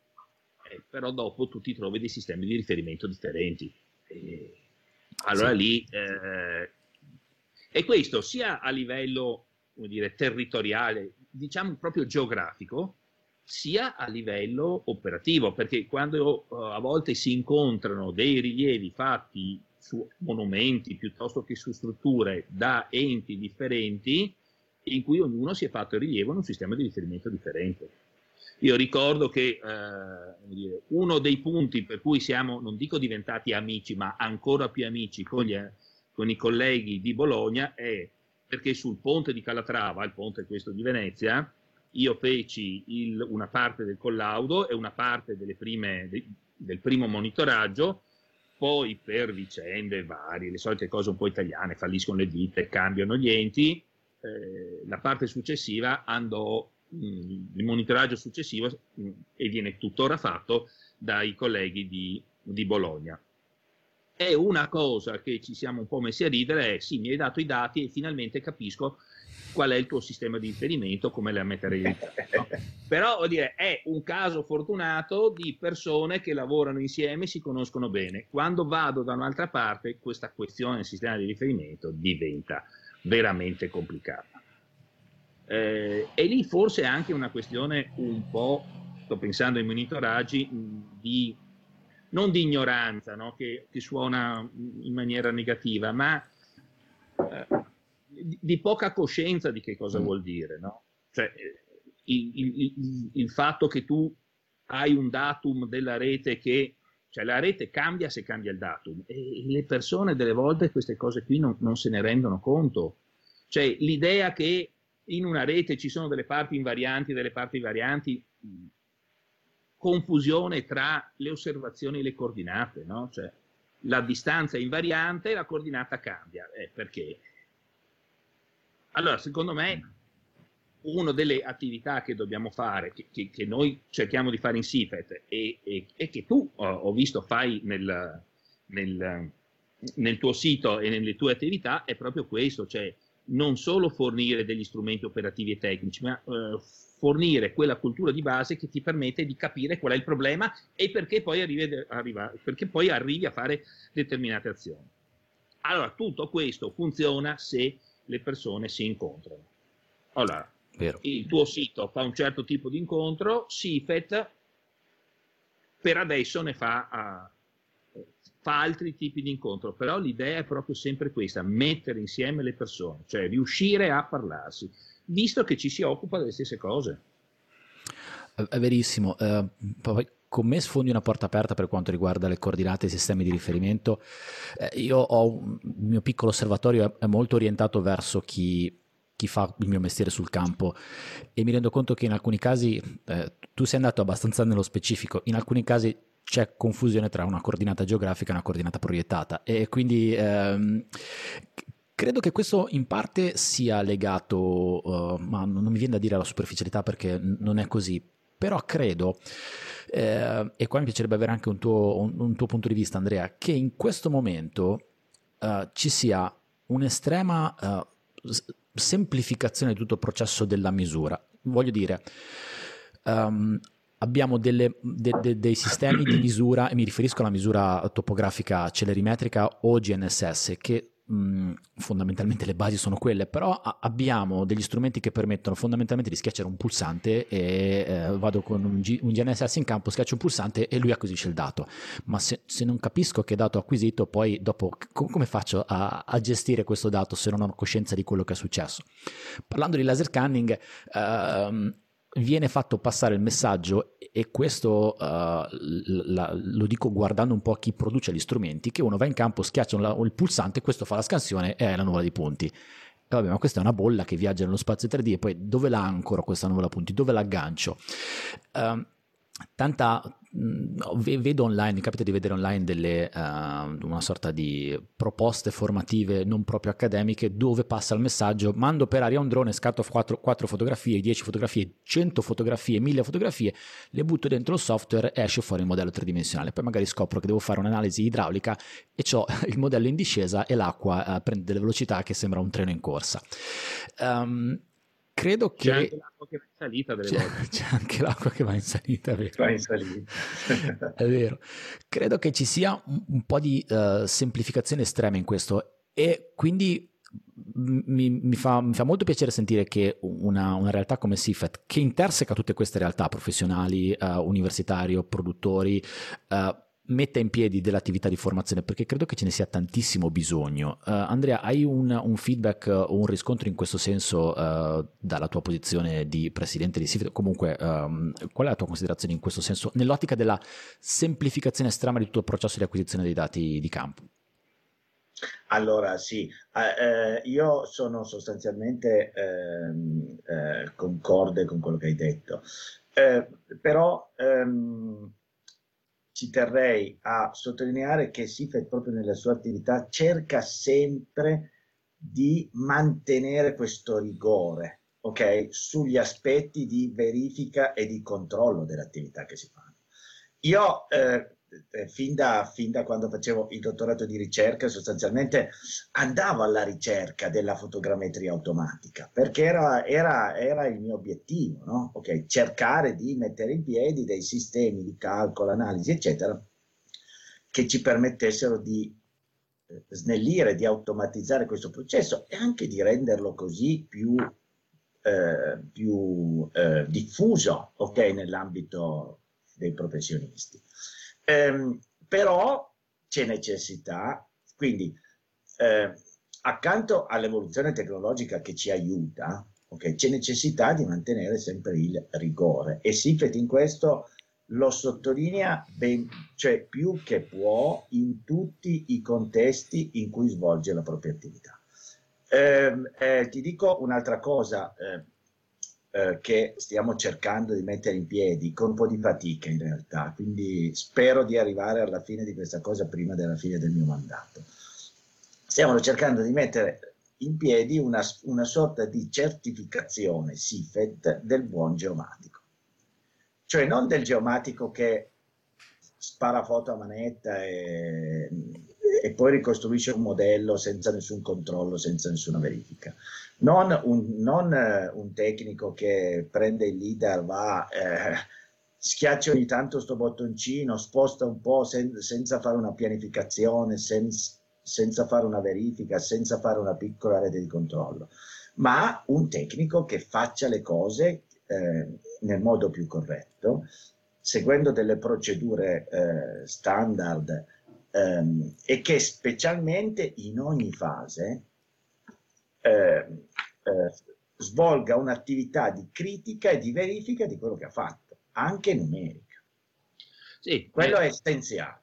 eh, però dopo tu ti trovi dei sistemi di riferimento differenti. E allora sì. lì, eh, e questo sia a livello, come dire, territoriale, diciamo proprio geografico, sia a livello operativo, perché quando uh, a volte si incontrano dei rilievi fatti su monumenti piuttosto che su strutture da enti differenti, in cui ognuno si è fatto il rilievo in un sistema di riferimento differente. Io ricordo che eh, uno dei punti per cui siamo, non dico diventati amici, ma ancora più amici con, gli, con i colleghi di Bologna è perché sul ponte di Calatrava, il ponte questo di Venezia, io feci il, una parte del collaudo e una parte prime, de, del primo monitoraggio, poi per vicende varie, le solite cose un po' italiane, falliscono le ditte, cambiano gli enti, eh, la parte successiva andò, mh, mm, il monitoraggio successivo mh, mm, e viene tuttora fatto dai colleghi di, di Bologna. è una cosa che ci siamo un po' messi a ridere, è sì, mi hai dato i dati e finalmente capisco qual è il tuo sistema di riferimento, come la materialità. No? Però vuol dire, è un caso fortunato di persone che lavorano insieme e si conoscono bene. Quando vado da un'altra parte, questa questione del sistema di riferimento diventa veramente complicata. Eh, e lì forse è anche una questione un po', sto pensando ai monitoraggi, di, non di ignoranza, no? che, che, suona in maniera negativa, ma eh, di, di, poca coscienza di che cosa mm. vuol dire. No? Cioè, il, il, il, il, fatto che tu hai un datum della rete che cioè la rete cambia se cambia il datum e le persone delle volte queste cose qui non, non se ne rendono conto. Cioè l'idea che in una rete ci sono delle parti invarianti e delle parti varianti, confusione tra le osservazioni e le coordinate, no? Cioè, la distanza è invariante e la coordinata cambia. Eh, perché? Allora, secondo me, una delle attività che dobbiamo fare, che, che, che noi cerchiamo di fare in CIFET e, e, e che tu, ho, ho visto, fai nel, nel, nel, tuo sito e nelle tue attività, è proprio questo, cioè non solo fornire degli strumenti operativi e tecnici, ma eh, fornire quella cultura di base che ti permette di capire qual è il problema e perché poi arrivi, arriva, perché poi arrivi a fare determinate azioni. Allora, tutto questo funziona se le persone si incontrano. Allora, Vero. il tuo sito fa un certo tipo di incontro, SIFET per adesso ne fa... Uh, fa altri tipi di incontro, però l'idea è proprio sempre questa, mettere insieme le persone, cioè riuscire a parlarsi, visto che ci si occupa delle stesse cose. È verissimo, eh, poi con me sfondi una porta aperta per quanto riguarda le coordinate e i sistemi di riferimento. Eh, io ho un, il mio piccolo osservatorio è molto orientato verso chi chi fa il mio mestiere sul campo. E mi rendo conto che in alcuni casi eh, tu sei andato abbastanza nello specifico, in alcuni casi c'è confusione tra una coordinata geografica e una coordinata proiettata. E quindi ehm, credo che questo in parte sia legato, uh, ma non mi viene da dire alla superficialità perché non è così, però credo, eh, e qua mi piacerebbe avere anche un tuo, un, un tuo, punto di vista Andrea, che in questo momento uh, ci sia un'estrema uh, semplificazione di tutto il processo della misura. Voglio dire, um, abbiamo delle, de, de, dei sistemi di misura, e mi riferisco alla misura topografica celerimetrica o GNSS, che mh, fondamentalmente le basi sono quelle, però a- abbiamo degli strumenti che permettono fondamentalmente di schiacciare un pulsante e eh, vado con un, G- un, GNSS in campo, schiaccio un pulsante e lui acquisisce il dato. Ma se, se non capisco che dato ho acquisito, poi dopo co- come faccio a-, a, gestire questo dato se non ho coscienza di quello che è successo? Parlando di laser scanning, ehm, viene fatto passare il messaggio e questo uh, la, lo dico guardando un po' chi produce gli strumenti, che uno va in campo, schiaccia un, il pulsante, questo fa la scansione e è la nuvola di punti. E vabbè, ma questa è una bolla che viaggia nello spazio 3D e poi dove la ancora questa nuvola punti? Dove l'aggancio? Uh, tanta vedo online, mi capita di vedere online delle, uh, una sorta di proposte formative non proprio accademiche dove passa il messaggio mando per aria un drone, scatto 4, 4 fotografie, 10 fotografie, 100 fotografie, 1000 fotografie, le butto dentro il software e esce fuori il modello tridimensionale. Poi magari scopro che devo fare un'analisi idraulica e ho il modello in discesa e l'acqua uh, prende delle velocità che sembra un treno in corsa. Um, credo che... C'è anche l'acqua che va in salita delle c'è, volte. C'è anche l'acqua che va in salita, vero. Va in salita. è vero. Credo che ci sia un, un po' di uh, semplificazione estrema in questo e quindi mi, mi, fa, mi, fa, molto piacere sentire che una, una, realtà come Sifet, che interseca tutte queste realtà professionali, uh, universitario, produttori, uh, metta in piedi dell'attività di formazione perché credo che ce ne sia tantissimo bisogno. Uh, Andrea, hai un, un, feedback o un riscontro in questo senso uh, dalla tua posizione di presidente di SIFIT? Comunque, um, qual è la tua considerazione in questo senso nell'ottica della semplificazione estrema di tutto il processo di acquisizione dei dati di campo? Allora sì, eh, io sono sostanzialmente ehm, eh, concorde con quello che hai detto, eh, però ehm, ci terrei a sottolineare che SIFET proprio nella sua attività cerca sempre di mantenere questo rigore ok, sugli aspetti di verifica e di controllo dell'attività che si fanno. Io eh, fin da, fin da, quando facevo il dottorato di ricerca, sostanzialmente andavo alla ricerca della fotogrammetria automatica, perché era, era, era il mio obiettivo, no? okay, cercare di mettere in piedi dei sistemi di calcolo, analisi, eccetera, che ci permettessero di eh, snellire, di automatizzare questo processo e anche di renderlo così più, eh, più eh, diffuso okay, nell'ambito dei professionisti. Eh, però c'è necessità, quindi eh, accanto all'evoluzione tecnologica che ci aiuta, okay, c'è necessità di mantenere sempre il rigore e Sifet in questo lo sottolinea ben, cioè più che può in tutti i contesti in cui svolge la propria attività. Eh, eh, ti dico un'altra cosa, eh, eh, che stiamo cercando di mettere in piedi con un po' di fatica in realtà, quindi spero di arrivare alla fine di questa cosa prima della fine del mio mandato. Stiamo cercando di mettere in piedi una, una sorta di certificazione SIFET del buon geomatico, cioè non del geomatico che spara foto a manetta e, e poi ricostruisce un modello senza nessun controllo, senza nessuna verifica, non un, non, eh, un tecnico che prende il leader, va, eh, schiaccia ogni tanto sto bottoncino, sposta un po' sen, senza fare una pianificazione, sen, senza fare una verifica, senza fare una piccola rete di controllo, ma un tecnico che faccia le cose eh, nel modo più corretto, seguendo delle procedure eh, standard ehm, e che specialmente in ogni fase eh, eh, svolga un'attività di critica e di verifica di quello che ha fatto, anche numerica. Sì, quello eh, è essenziale.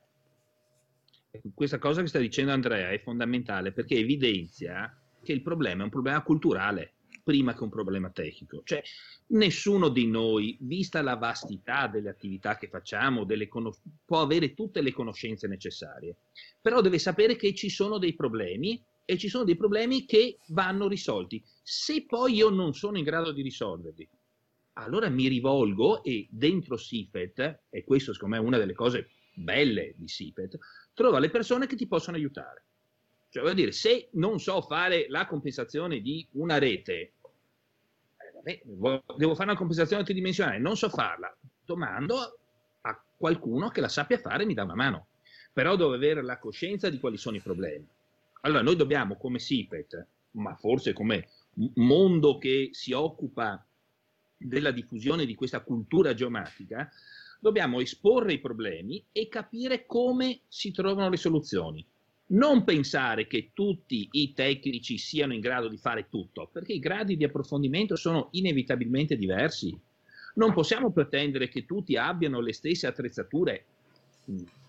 Questa cosa che sta dicendo Andrea è fondamentale perché evidenzia che il problema è un problema culturale prima che un problema tecnico. Cioè, nessuno di noi, vista la vastità delle attività che facciamo, conos- può avere tutte le conoscenze necessarie, però deve sapere che ci sono dei problemi e ci sono dei problemi che vanno risolti. Se poi io non sono in grado di risolverli, allora mi rivolgo e dentro SIFET, e questo secondo me è una delle cose belle di SIFET, trova le persone che ti possono aiutare. Cioè, voglio dire, se non so fare la compensazione di una rete, eh, devo fare una compensazione tridimensionale, non so farla, domando a qualcuno che la sappia fare e mi dà una mano. Però devo avere la coscienza di quali sono i problemi. Allora noi dobbiamo come SIPET, ma forse come mondo che si occupa della diffusione di questa cultura geomatica, dobbiamo esporre i problemi e capire come si trovano le soluzioni. Non pensare che tutti i tecnici siano in grado di fare tutto, perché i gradi di approfondimento sono inevitabilmente diversi. Non possiamo pretendere che tutti abbiano le stesse attrezzature,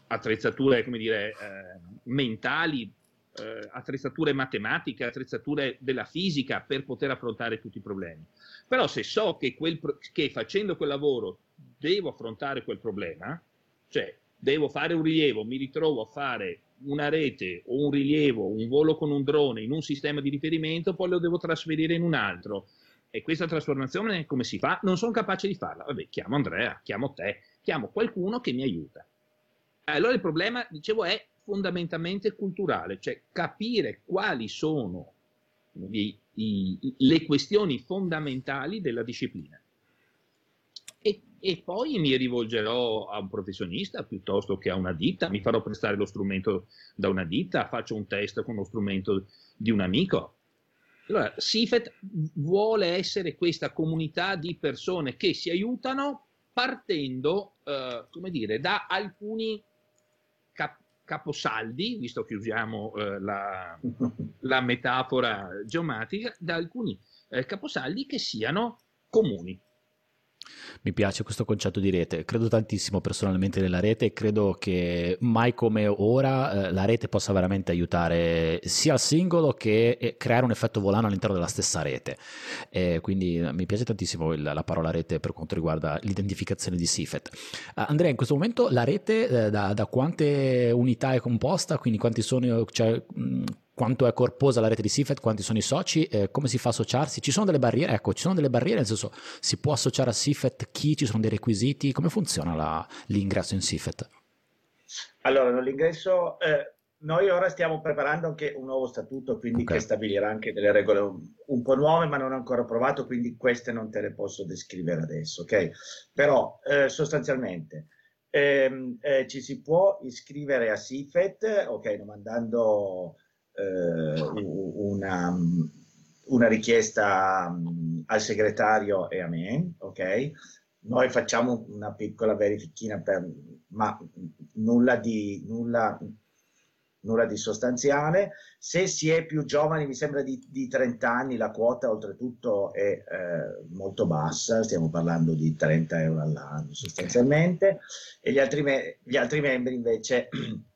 attrezzature come dire, eh, mentali eh, attrezzature matematiche, attrezzature della fisica per poter affrontare tutti i problemi. Però se so che, quel, che facendo quel lavoro devo affrontare quel problema, cioè devo fare un rilievo, mi ritrovo a fare una rete o un rilievo, un volo con un drone in un sistema di riferimento, poi lo devo trasferire in un altro. E questa trasformazione come si fa? Non sono capace di farla. Vabbè, chiamo Andrea, chiamo te, chiamo qualcuno che mi aiuta. Allora il problema, dicevo, è fondamentalmente culturale, cioè capire quali sono i, i, le questioni fondamentali della disciplina. E, poi mi rivolgerò a un professionista piuttosto che a una ditta, mi farò prestare lo strumento da una ditta, faccio un test con lo strumento di un amico. Allora, SIFET vuole essere questa comunità di persone che si aiutano partendo, eh, come dire, da alcuni cap- caposaldi, visto che usiamo eh, la, la, metafora geomatica, da alcuni eh, caposaldi che siano comuni. Mi piace questo concetto di rete, credo tantissimo personalmente nella rete e credo che mai come ora eh, la rete possa veramente aiutare sia il singolo che eh, creare un effetto volano all'interno della stessa rete. E quindi eh, mi piace tantissimo il, la parola rete per quanto riguarda l'identificazione di SIFET. Uh, Andrea, in questo momento la rete eh, da, da, quante unità è composta? Quindi quanti sono, cioè, mh, quanto è corposa la rete di Sifet, quanti sono i soci, eh, come si fa a associarsi, ci sono delle barriere, ecco, ci sono delle barriere, nel senso si può associare a Sifet chi, ci sono dei requisiti, come funziona la, l'ingresso in Sifet? Allora, l'ingresso, eh, noi ora stiamo preparando anche un nuovo statuto, quindi okay. che stabilirà anche delle regole un, po' nuove, ma non ancora provato, quindi queste non te le posso descrivere adesso, ok? Però eh, sostanzialmente ehm, eh, ci si può iscrivere a SIFET, ok, mandando eh, una, una, richiesta al segretario e a me, ok? Noi facciamo una piccola verifichina per, ma nulla di, nulla, nulla di sostanziale. Se si è più giovani, mi sembra di, di 30 anni, la quota oltretutto è eh, molto bassa, stiamo parlando di 30 euro all'anno sostanzialmente, e gli altri, me- gli altri membri invece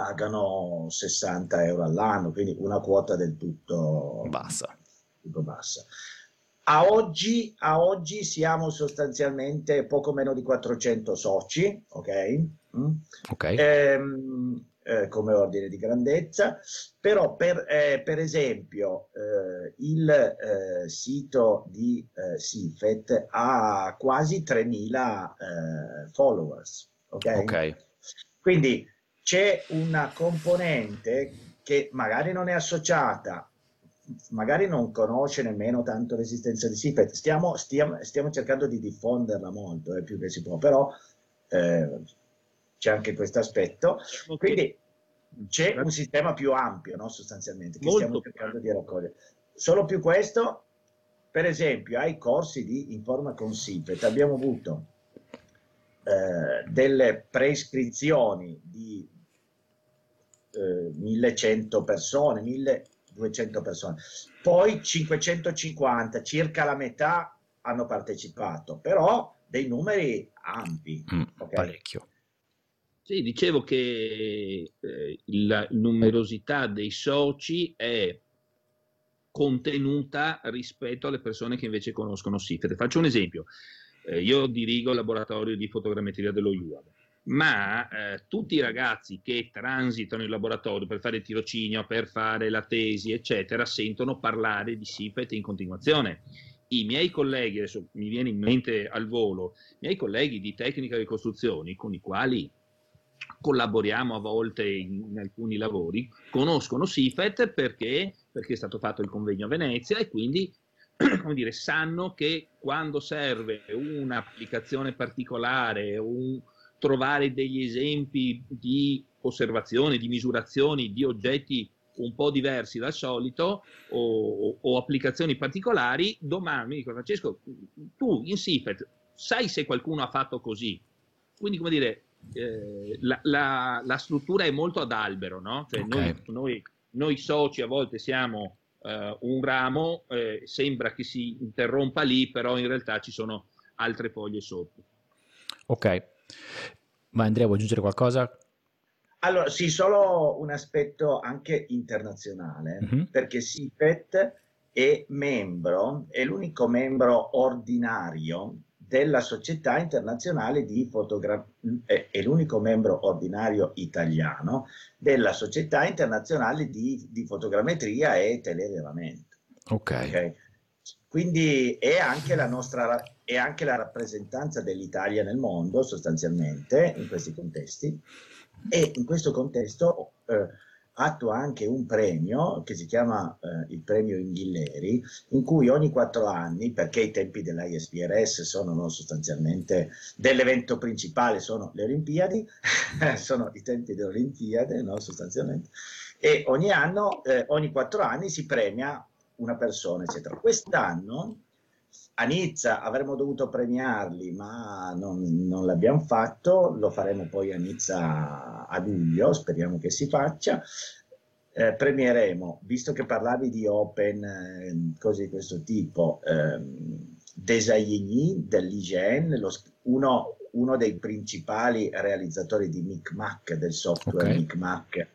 pagano 60 euro all'anno, quindi una quota del tutto bassa. Tutto bassa. A oggi, a oggi, siamo sostanzialmente poco meno di 400 soci, ok? Mm? okay. Ehm, eh, come ordine di grandezza, però per, eh, per esempio eh, il eh, sito di eh, Sifet ha quasi 3.000 eh, followers, ok? okay. Quindi c'è una componente che magari non è associata magari non conosce nemmeno tanto l'esistenza di Sifet, stiamo, stiamo, stiamo cercando di diffonderla molto, eh, più che si può, però eh, c'è anche questo aspetto. Quindi c'è un sistema più ampio, no, sostanzialmente, che Molto stiamo cercando di raccogliere. Solo più questo, per esempio, ai corsi di Informa con Sipet abbiamo avuto eh, delle prescrizioni di eh, 1100 persone, 1200 persone, poi 550, circa la metà hanno partecipato, però dei numeri ampi. Mm, okay? Parecchio. Sì, dicevo che eh, la numerosità dei soci è contenuta rispetto alle persone che invece conoscono SIFET. Faccio un esempio. Eh, io dirigo il laboratorio di fotogrammetria dello IUAB, ma eh, tutti i ragazzi che transitano il laboratorio per fare il tirocinio, per fare la tesi, eccetera, sentono parlare di SIFET in continuazione. I miei colleghi, adesso mi viene in mente al volo, i miei colleghi di tecnica di costruzioni con i quali collaboriamo a volte in, in alcuni lavori, conoscono SIFET perché, perché, è stato fatto il convegno a Venezia e quindi come dire, sanno che quando serve un'applicazione particolare, un, trovare degli esempi di osservazione, di misurazioni di oggetti un po' diversi dal solito o, o applicazioni particolari, domani mi dico Francesco, tu in SIFET sai se qualcuno ha fatto così? Quindi, come dire, eh, la, la, la, struttura è molto ad albero, no? Cioè okay. noi, noi, noi, soci a volte siamo eh, un ramo, eh, sembra che si interrompa lì, però in realtà ci sono altre foglie sotto. Ok, ma Andrea vuoi aggiungere qualcosa? Allora, sì, solo un aspetto anche internazionale, mm-hmm. perché SIPET è membro, è l'unico membro ordinario della Società Internazionale di Fotografia, è, l'unico membro ordinario italiano della Società Internazionale di, di Fotogrammetria e Telerilevamento. Okay. Quindi è anche la nostra è anche la rappresentanza dell'Italia nel mondo sostanzialmente in questi contesti. E in questo contesto eh, attua anche un premio che si chiama eh, il premio Inghilleri, in cui ogni quattro anni, perché i tempi dell'ISPRS sono no, sostanzialmente dell'evento principale, sono le Olimpiadi, sono i tempi delle Olimpiadi, no, sostanzialmente, e ogni anno, eh, ogni quattro anni si premia una persona, eccetera. Quest'anno a Nizza avremmo dovuto premiarli, ma non, non, l'abbiamo fatto, lo faremo poi a Nizza a luglio, speriamo che si faccia. Eh, premieremo, visto che parlavi di open, eh, cose di questo tipo, eh, Desayigny dell'IGN, uno, uno, dei principali realizzatori di MicMac, del software okay. MicMac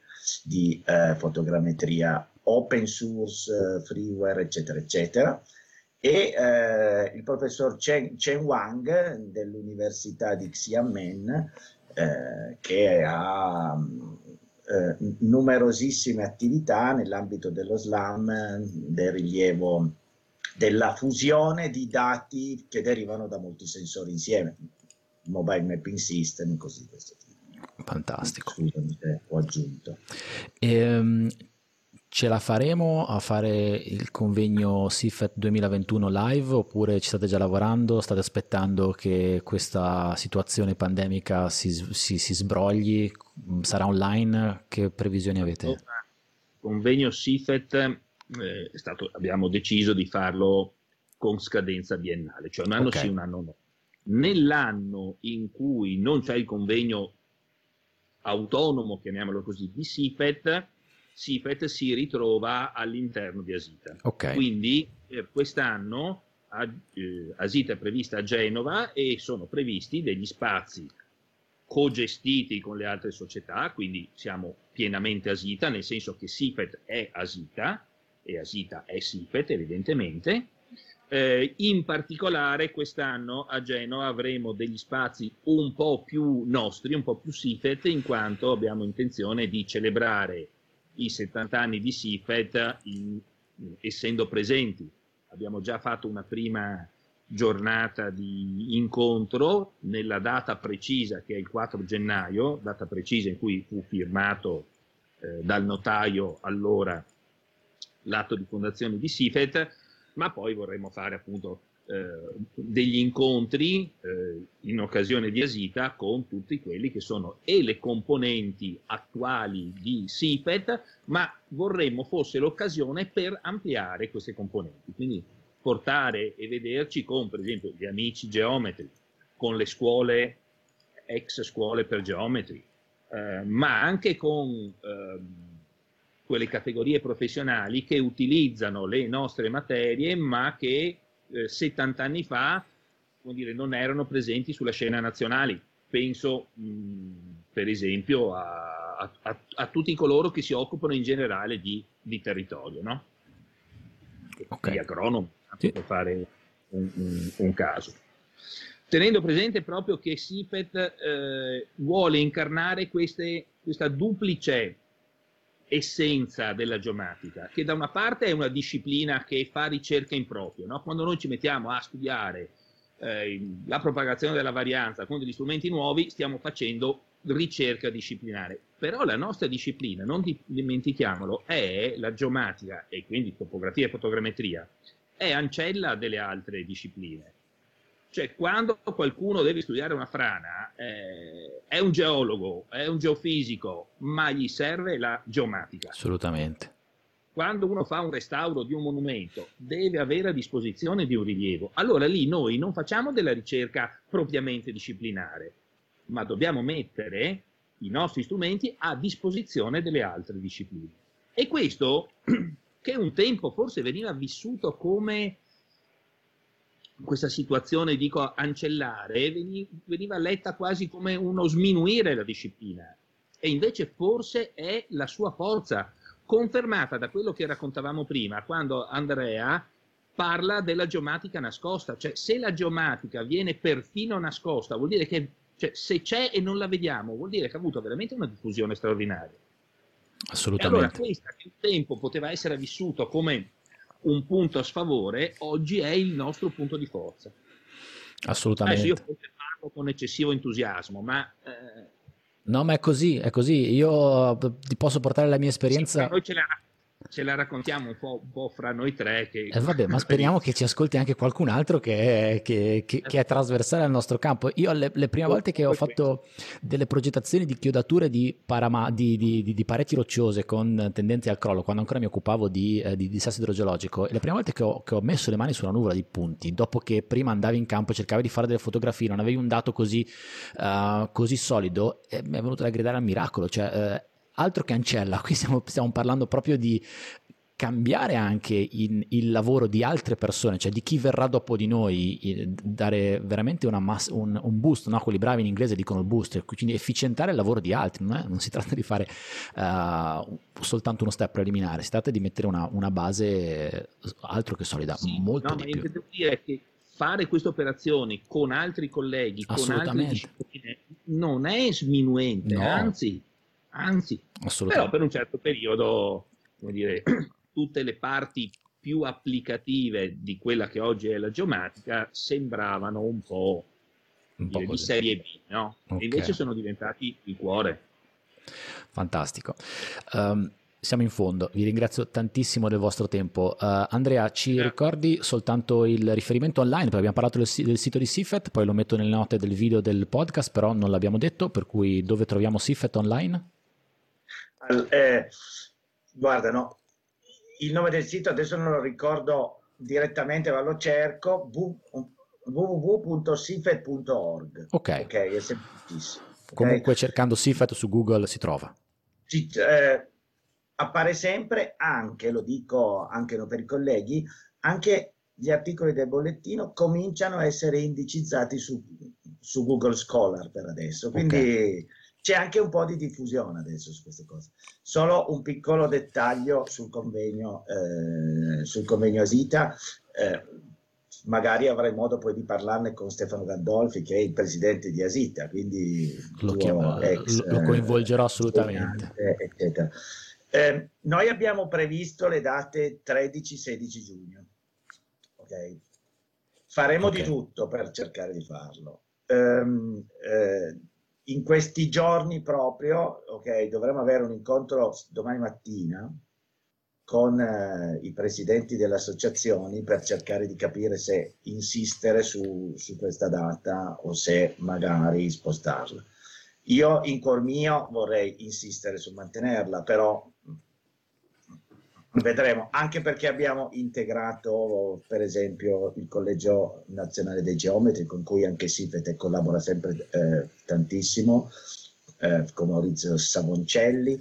di eh, fotogrammetria open source, eh, freeware, eccetera, eccetera e eh, il professor Chen, Chen, Wang dell'Università di Xiamen eh, che ha eh, numerosissime attività nell'ambito dello SLAM, del rilievo della fusione di dati che derivano da molti sensori insieme, mobile mapping system, così questo tipo. Fantastico. Scusami ho aggiunto. Ehm, ce la faremo a fare il convegno SIFET 2021 live oppure ci state già lavorando? State aspettando che questa situazione pandemica si, si, si sbrogli? Sarà online? Che previsioni avete? Il convegno SIFET eh, stato, abbiamo deciso di farlo con scadenza biennale, cioè un anno okay. sì, un anno no. Nell'anno in cui non c'è il convegno autonomo, chiamiamolo così, di SIFET, SIFET si ritrova all'interno di Asita. Okay. Quindi eh, quest'anno eh, Asita è prevista a Genova e sono previsti degli spazi co-gestiti con le altre società, quindi siamo pienamente Asita, nel senso che SIFET è Asita e Asita è SIFET evidentemente. Eh, in particolare quest'anno a Genova avremo degli spazi un po' più nostri, un po' più SIFET, in quanto abbiamo intenzione di celebrare i 70 anni di SIFET in, essendo presenti. Abbiamo già fatto una prima giornata di incontro nella data precisa che è il 4 gennaio, data precisa in cui fu firmato eh, dal notaio allora l'atto di fondazione di SIFET, ma poi vorremmo fare appunto degli incontri eh, in occasione di Asita con tutti quelli che sono e le componenti attuali di SIPET, ma vorremmo fosse l'occasione per ampliare queste componenti. Quindi portare e vederci con, per esempio, gli amici geometri, con le scuole, ex scuole per geometri, eh, ma anche con eh, quelle categorie professionali che utilizzano le nostre materie, ma che eh, 70 anni fa dire, non erano presenti sulla scena nazionale. Penso mh, per esempio a, a, a, tutti coloro che si occupano in generale di, di territorio, no? okay. gli agronomi, sì. per fare un, un, un, caso. Tenendo presente proprio che SIPET eh, vuole incarnare queste, questa duplice essenza della geomatica, che da una parte è una disciplina che fa ricerca in proprio, no? quando noi ci mettiamo a studiare eh, la propagazione della varianza con degli strumenti nuovi, stiamo facendo ricerca disciplinare. Però la nostra disciplina, non dimentichiamolo, è la geomatica e quindi topografia e fotogrammetria, è ancella delle altre discipline. Cioè, quando qualcuno deve studiare una frana, eh, è un geologo, è un geofisico, ma gli serve la geomatica. Assolutamente. Quando uno fa un restauro di un monumento, deve avere a disposizione di un rilievo. Allora lì noi non facciamo della ricerca propriamente disciplinare, ma dobbiamo mettere i nostri strumenti a disposizione delle altre discipline. E questo, che un tempo forse veniva vissuto come questa situazione, dico, ancellare, veniva letta quasi come uno sminuire la disciplina. E invece forse è la sua forza, confermata da quello che raccontavamo prima, quando Andrea parla della geomatica nascosta. Cioè, se la geomatica viene perfino nascosta, vuol dire che cioè, se c'è e non la vediamo, vuol dire che ha avuto veramente una diffusione straordinaria. Assolutamente. E allora questa che un tempo poteva essere vissuto come un punto a sfavore, oggi è il nostro punto di forza. Assolutamente. Adesso io parlo con eccessivo entusiasmo, ma... Eh... No, ma è così, è così. Io ti posso portare la mia esperienza. Sì, noi ce la, ce la raccontiamo un po', un po', fra noi tre. Che... Eh vabbè, ma speriamo che ci ascolti anche qualcun altro che è, che, che, che è trasversale al nostro campo. Io le, le, prime volte che ho fatto delle progettazioni di chiodature di, parama, di, di, di pareti rocciose con tendenze al crollo, quando ancora mi occupavo di, eh, di dissesto idrogeologico, le prime volte che ho, che ho, messo le mani sulla nuvola di punti, dopo che prima andavi in campo, cercavi di fare delle fotografie, non avevi un dato così, uh, così solido, eh, mi è venuto da gridare al miracolo. Cioè, eh, altro che ancella, qui stiamo, stiamo parlando proprio di cambiare anche in, il lavoro di altre persone, cioè di chi verrà dopo di noi, dare veramente mass- un, un, boost, no? quelli bravi in inglese dicono il boost, quindi efficientare il lavoro di altri, non, è, non si tratta di fare uh, soltanto uno step preliminare, si tratta di mettere una, una base altro che solida, sì, molto no, di più. Devo dire che fare queste operazioni con altri colleghi, con altre discipline, non è sminuente, no. anzi anzi, però per un certo periodo, come dire, tutte le parti più applicative di quella che oggi è la geomatica sembravano un po' di, di serie B, no? Okay. invece sono diventati il cuore. Fantastico. Um, siamo in fondo, vi ringrazio tantissimo del vostro tempo. Uh, Andrea, ci ricordi soltanto il riferimento online? Perché abbiamo parlato del, del, sito di Sifet, poi lo metto nelle note del video del podcast, però non l'abbiamo detto, per cui dove troviamo Sifet online? Eh, guarda, no, il nome del sito adesso non lo ricordo direttamente, ma lo cerco, www.sifet.org. Ok. Ok, è semplicissimo. Comunque okay? cercando Sifet su Google si trova. Sì, eh, appare sempre anche, lo dico anche per i colleghi, anche gli articoli del bollettino cominciano a essere indicizzati su, su Google Scholar per adesso, quindi okay. C'è anche un po' di diffusione adesso su queste cose. Solo un piccolo dettaglio sul convegno, eh, sul convegno Asita, eh, magari avrai modo poi di parlarne con Stefano Gandolfi che è il presidente di Asita, quindi lo, chiamo, ex, lo, lo coinvolgerò eh, assolutamente. Eccetera. Eh, noi abbiamo previsto le date 13-16 giugno. Okay. Faremo okay. di tutto per cercare di farlo. Um, eh, in questi giorni proprio, ok, dovremo avere un incontro domani mattina con eh, i presidenti delle associazioni per cercare di capire se insistere su, su questa data o se magari spostarla. Io in cuor mio vorrei insistere su mantenerla, però vedremo, anche perché abbiamo integrato per esempio il Collegio Nazionale dei Geometri con cui anche Sifete collabora sempre eh, tantissimo, eh, con Maurizio Savoncelli,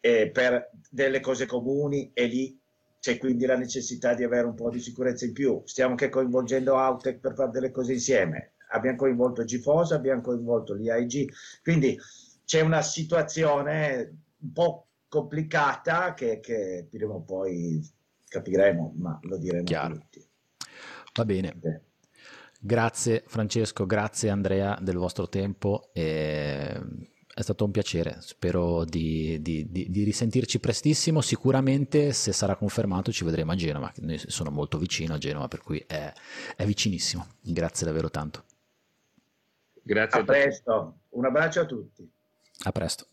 eh, per delle cose comuni e lì c'è quindi la necessità di avere un po' di sicurezza in più. Stiamo anche coinvolgendo Autec per fare delle cose insieme abbiamo coinvolto GFOS, abbiamo coinvolto l'IAG, quindi c'è una situazione un po' complicata che, che prima o poi capiremo, ma lo diremo Chiaro. tutti. Va bene. Okay. Grazie Francesco, grazie Andrea del vostro tempo. E è stato un piacere, spero di, di, di, di, risentirci prestissimo. Sicuramente, se sarà confermato, ci vedremo a Genova. Sono molto vicino a Genova, per cui è, è vicinissimo. Grazie davvero tanto. Grazie a, a presto, un abbraccio a tutti. A presto.